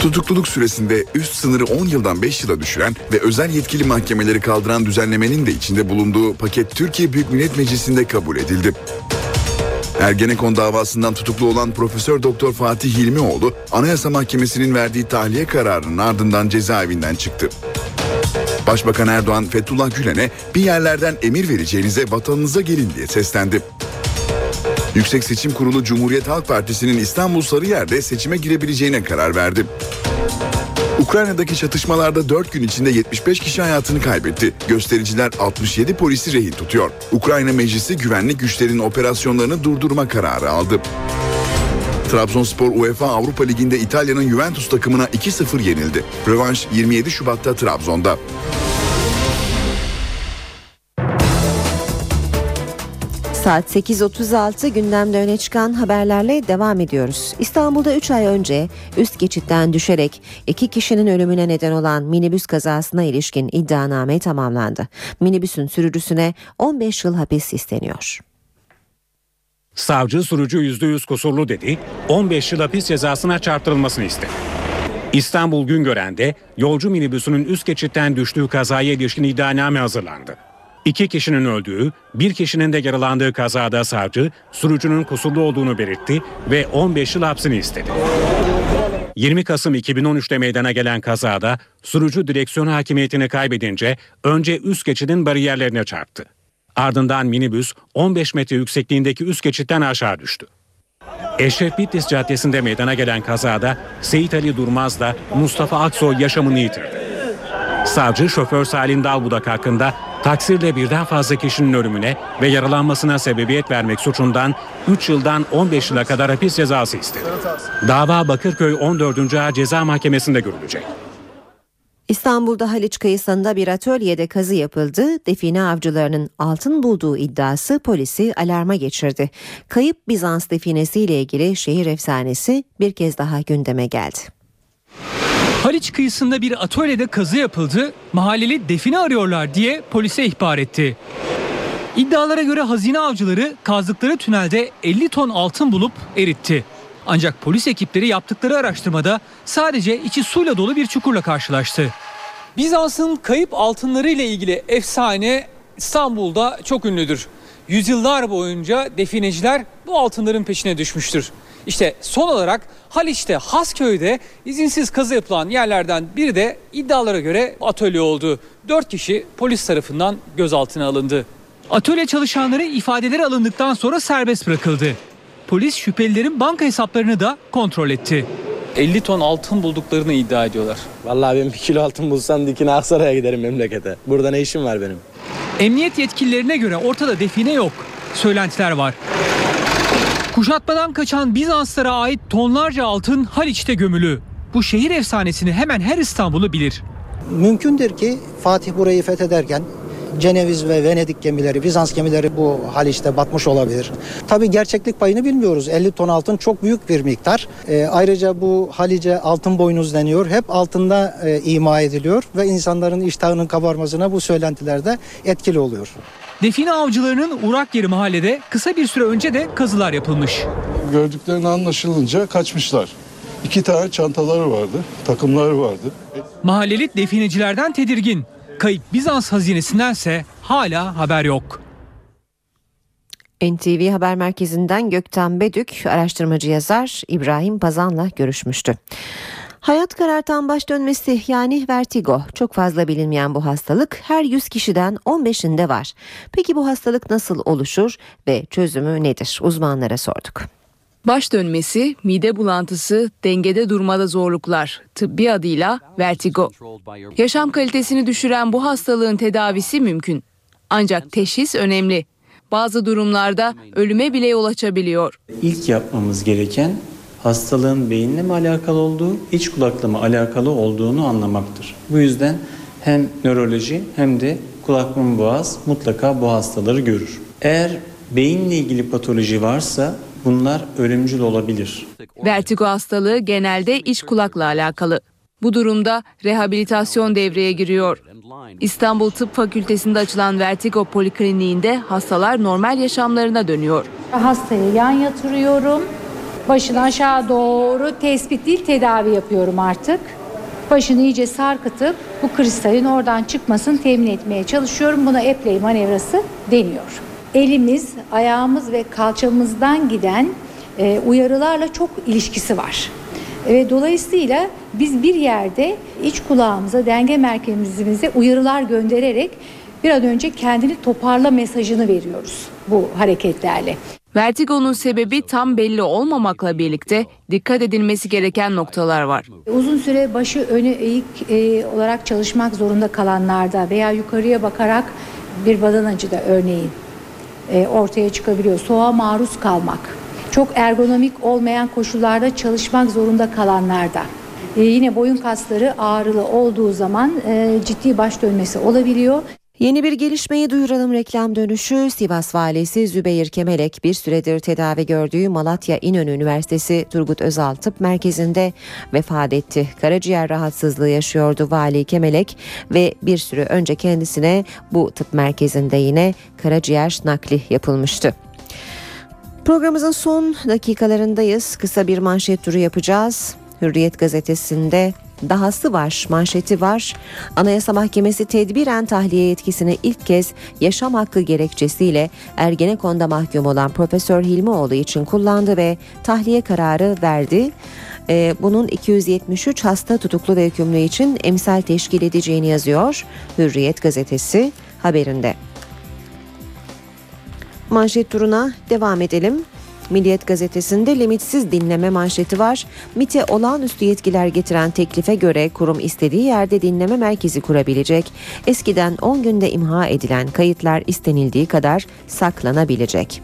Tutukluluk süresinde üst sınırı 10 yıldan 5 yıla düşüren ve özel yetkili mahkemeleri kaldıran düzenlemenin de içinde bulunduğu paket Türkiye Büyük Millet Meclisi'nde kabul edildi. Ergenekon davasından tutuklu olan Profesör Doktor Fatih Hilmioğlu, Anayasa Mahkemesi'nin verdiği tahliye kararının ardından cezaevinden çıktı. Başbakan Erdoğan Fethullah Gülen'e bir yerlerden emir vereceğinize vatanınıza gelin diye seslendi. Yüksek Seçim Kurulu Cumhuriyet Halk Partisi'nin İstanbul Sarıyer'de seçime girebileceğine karar verdi. Ukrayna'daki çatışmalarda 4 gün içinde 75 kişi hayatını kaybetti. Göstericiler 67 polisi rehin tutuyor. Ukrayna Meclisi güvenlik güçlerinin operasyonlarını durdurma kararı aldı. Trabzonspor UEFA Avrupa Ligi'nde İtalya'nın Juventus takımına 2-0 yenildi. Rövanş 27 Şubat'ta Trabzon'da. Saat 8.36 gündemde öne çıkan haberlerle devam ediyoruz. İstanbul'da 3 ay önce üst geçitten düşerek iki kişinin ölümüne neden olan minibüs kazasına ilişkin iddianame tamamlandı. Minibüsün sürücüsüne 15 yıl hapis isteniyor. Savcı sürücü %100 kusurlu dedi, 15 yıl hapis cezasına çarptırılmasını istedi. İstanbul Güngören'de yolcu minibüsünün üst geçitten düştüğü kazaya ilişkin iddianame hazırlandı. İki kişinin öldüğü, bir kişinin de yaralandığı kazada savcı sürücünün kusurlu olduğunu belirtti ve 15 yıl hapsini istedi. 20 Kasım 2013'te meydana gelen kazada sürücü direksiyon hakimiyetini kaybedince önce üst geçidin bariyerlerine çarptı. Ardından minibüs 15 metre yüksekliğindeki üst geçitten aşağı düştü. Eşref Bitlis Caddesi'nde meydana gelen kazada Seyit Ali Durmaz'la Mustafa Aksoy yaşamını yitirdi. Savcı şoför Salim Dalbudak hakkında taksirle birden fazla kişinin ölümüne ve yaralanmasına sebebiyet vermek suçundan 3 yıldan 15 yıla kadar hapis cezası istedi. Dava Bakırköy 14. Ağır Ceza Mahkemesi'nde görülecek. İstanbul'da Haliç kıyısında bir atölyede kazı yapıldı. Define avcılarının altın bulduğu iddiası polisi alarma geçirdi. Kayıp Bizans definesiyle ilgili şehir efsanesi bir kez daha gündeme geldi. Haliç kıyısında bir atölyede kazı yapıldı. Mahalleli define arıyorlar diye polise ihbar etti. İddialara göre hazine avcıları kazdıkları tünelde 50 ton altın bulup eritti. Ancak polis ekipleri yaptıkları araştırmada sadece içi suyla dolu bir çukurla karşılaştı. Bizans'ın kayıp altınları ile ilgili efsane İstanbul'da çok ünlüdür. Yüzyıllar boyunca defineciler bu altınların peşine düşmüştür. İşte son olarak Haliç'te Hasköy'de izinsiz kazı yapılan yerlerden biri de iddialara göre atölye oldu. 4 kişi polis tarafından gözaltına alındı. Atölye çalışanları ifadeleri alındıktan sonra serbest bırakıldı. Polis şüphelilerin banka hesaplarını da kontrol etti. 50 ton altın bulduklarını iddia ediyorlar. Vallahi ben bir kilo altın bulsam dikine Aksaray'a giderim memlekete. Burada ne işim var benim? Emniyet yetkililerine göre ortada define yok. Söylentiler var. Kuşatmadan kaçan Bizanslara ait tonlarca altın Haliç'te gömülü. Bu şehir efsanesini hemen her İstanbul'u bilir. Mümkündür ki Fatih burayı fethederken Ceneviz ve Venedik gemileri, Bizans gemileri bu Haliç'te batmış olabilir. Tabii gerçeklik payını bilmiyoruz. 50 ton altın çok büyük bir miktar. E, ayrıca bu Halice altın boynuz deniyor. Hep altında e, ima ediliyor ve insanların iştahının kabarmasına bu söylentilerde etkili oluyor. Define avcılarının uğrak yeri mahallede kısa bir süre önce de kazılar yapılmış. Gördüklerini anlaşılınca kaçmışlar. İki tane çantaları vardı, takımları vardı. Mahalleli definecilerden tedirgin. Kayıp Bizans hazinesindense hala haber yok. NTV Haber Merkezi'nden Gökten Bedük, araştırmacı yazar İbrahim Pazan'la görüşmüştü. Hayat karartan baş dönmesi yani vertigo çok fazla bilinmeyen bu hastalık her 100 kişiden 15'inde var. Peki bu hastalık nasıl oluşur ve çözümü nedir? Uzmanlara sorduk. Baş dönmesi, mide bulantısı, dengede durmada zorluklar, tıbbi adıyla vertigo. Yaşam kalitesini düşüren bu hastalığın tedavisi mümkün. Ancak teşhis önemli. Bazı durumlarda ölüme bile yol açabiliyor. İlk yapmamız gereken hastalığın beyinle mi alakalı olduğu, iç kulakla mı alakalı olduğunu anlamaktır. Bu yüzden hem nöroloji hem de kulak burun boğaz mutlaka bu hastaları görür. Eğer beyinle ilgili patoloji varsa bunlar ölümcül olabilir. Vertigo hastalığı genelde iç kulakla alakalı. Bu durumda rehabilitasyon devreye giriyor. İstanbul Tıp Fakültesi'nde açılan Vertigo Polikliniğinde hastalar normal yaşamlarına dönüyor. Hastayı yan yatırıyorum. Başını aşağı doğru tespit değil tedavi yapıyorum artık. Başını iyice sarkıtıp bu kristalin oradan çıkmasını temin etmeye çalışıyorum. Buna Epley manevrası deniyor. Elimiz, ayağımız ve kalçamızdan giden e, uyarılarla çok ilişkisi var. Ve dolayısıyla biz bir yerde iç kulağımıza, denge merkezimize uyarılar göndererek bir an önce kendini toparla mesajını veriyoruz bu hareketlerle. Vertigo'nun sebebi tam belli olmamakla birlikte dikkat edilmesi gereken noktalar var. Uzun süre başı öne eğik e, olarak çalışmak zorunda kalanlarda veya yukarıya bakarak bir badanacıda örneğin e, ortaya çıkabiliyor. Soğuğa maruz kalmak, çok ergonomik olmayan koşullarda çalışmak zorunda kalanlarda. E, yine boyun kasları ağrılı olduğu zaman e, ciddi baş dönmesi olabiliyor. Yeni bir gelişmeyi duyuralım reklam dönüşü. Sivas Valisi Zübeyir Kemelek bir süredir tedavi gördüğü Malatya İnönü Üniversitesi Turgut Özal Tıp Merkezi'nde vefat etti. Karaciğer rahatsızlığı yaşıyordu Vali Kemelek ve bir süre önce kendisine bu tıp merkezinde yine karaciğer nakli yapılmıştı. Programımızın son dakikalarındayız. Kısa bir manşet turu yapacağız. Hürriyet gazetesinde dahası var, manşeti var. Anayasa Mahkemesi tedbiren tahliye yetkisini ilk kez yaşam hakkı gerekçesiyle Ergenekon'da mahkum olan Profesör Hilmioğlu için kullandı ve tahliye kararı verdi. Ee, bunun 273 hasta tutuklu ve hükümlü için emsal teşkil edeceğini yazıyor Hürriyet gazetesi haberinde. Manşet turuna devam edelim. Milliyet gazetesinde limitsiz dinleme manşeti var. MIT'e olağanüstü yetkiler getiren teklife göre kurum istediği yerde dinleme merkezi kurabilecek. Eskiden 10 günde imha edilen kayıtlar istenildiği kadar saklanabilecek.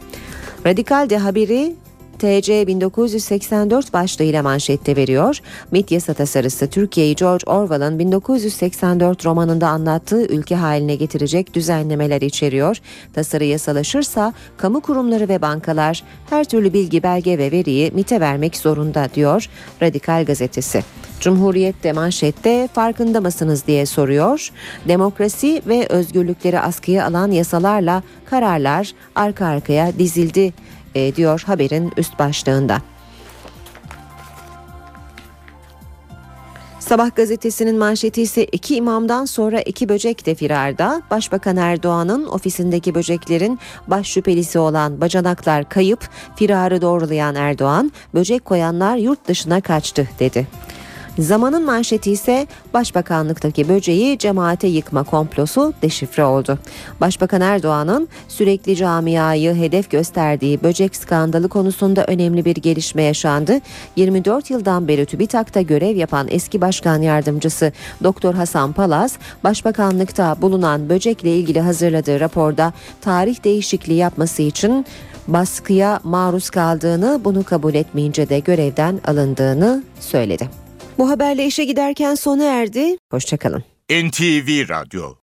Radikal de haberi TC 1984 başlığıyla manşette veriyor. MIT yasa tasarısı Türkiye'yi George Orwell'ın 1984 romanında anlattığı ülke haline getirecek düzenlemeler içeriyor. Tasarı yasalaşırsa kamu kurumları ve bankalar her türlü bilgi, belge ve veriyi MIT'e vermek zorunda diyor Radikal gazetesi. Cumhuriyet de manşette farkında mısınız diye soruyor. Demokrasi ve özgürlükleri askıya alan yasalarla kararlar arka arkaya dizildi e, diyor haberin üst başlığında. Sabah gazetesinin manşeti ise iki imamdan sonra iki böcek de firarda. Başbakan Erdoğan'ın ofisindeki böceklerin baş şüphelisi olan bacanaklar kayıp firarı doğrulayan Erdoğan, böcek koyanlar yurt dışına kaçtı dedi. Zamanın manşeti ise Başbakanlıktaki böceği cemaate yıkma komplosu deşifre oldu. Başbakan Erdoğan'ın sürekli camiayı hedef gösterdiği böcek skandalı konusunda önemli bir gelişme yaşandı. 24 yıldan beri TÜBİTAK'ta görev yapan eski başkan yardımcısı Doktor Hasan Palaz, Başbakanlıkta bulunan böcekle ilgili hazırladığı raporda tarih değişikliği yapması için baskıya maruz kaldığını, bunu kabul etmeyince de görevden alındığını söyledi. Bu haberle işe giderken sona erdi. Hoşçakalın. NTV Radyo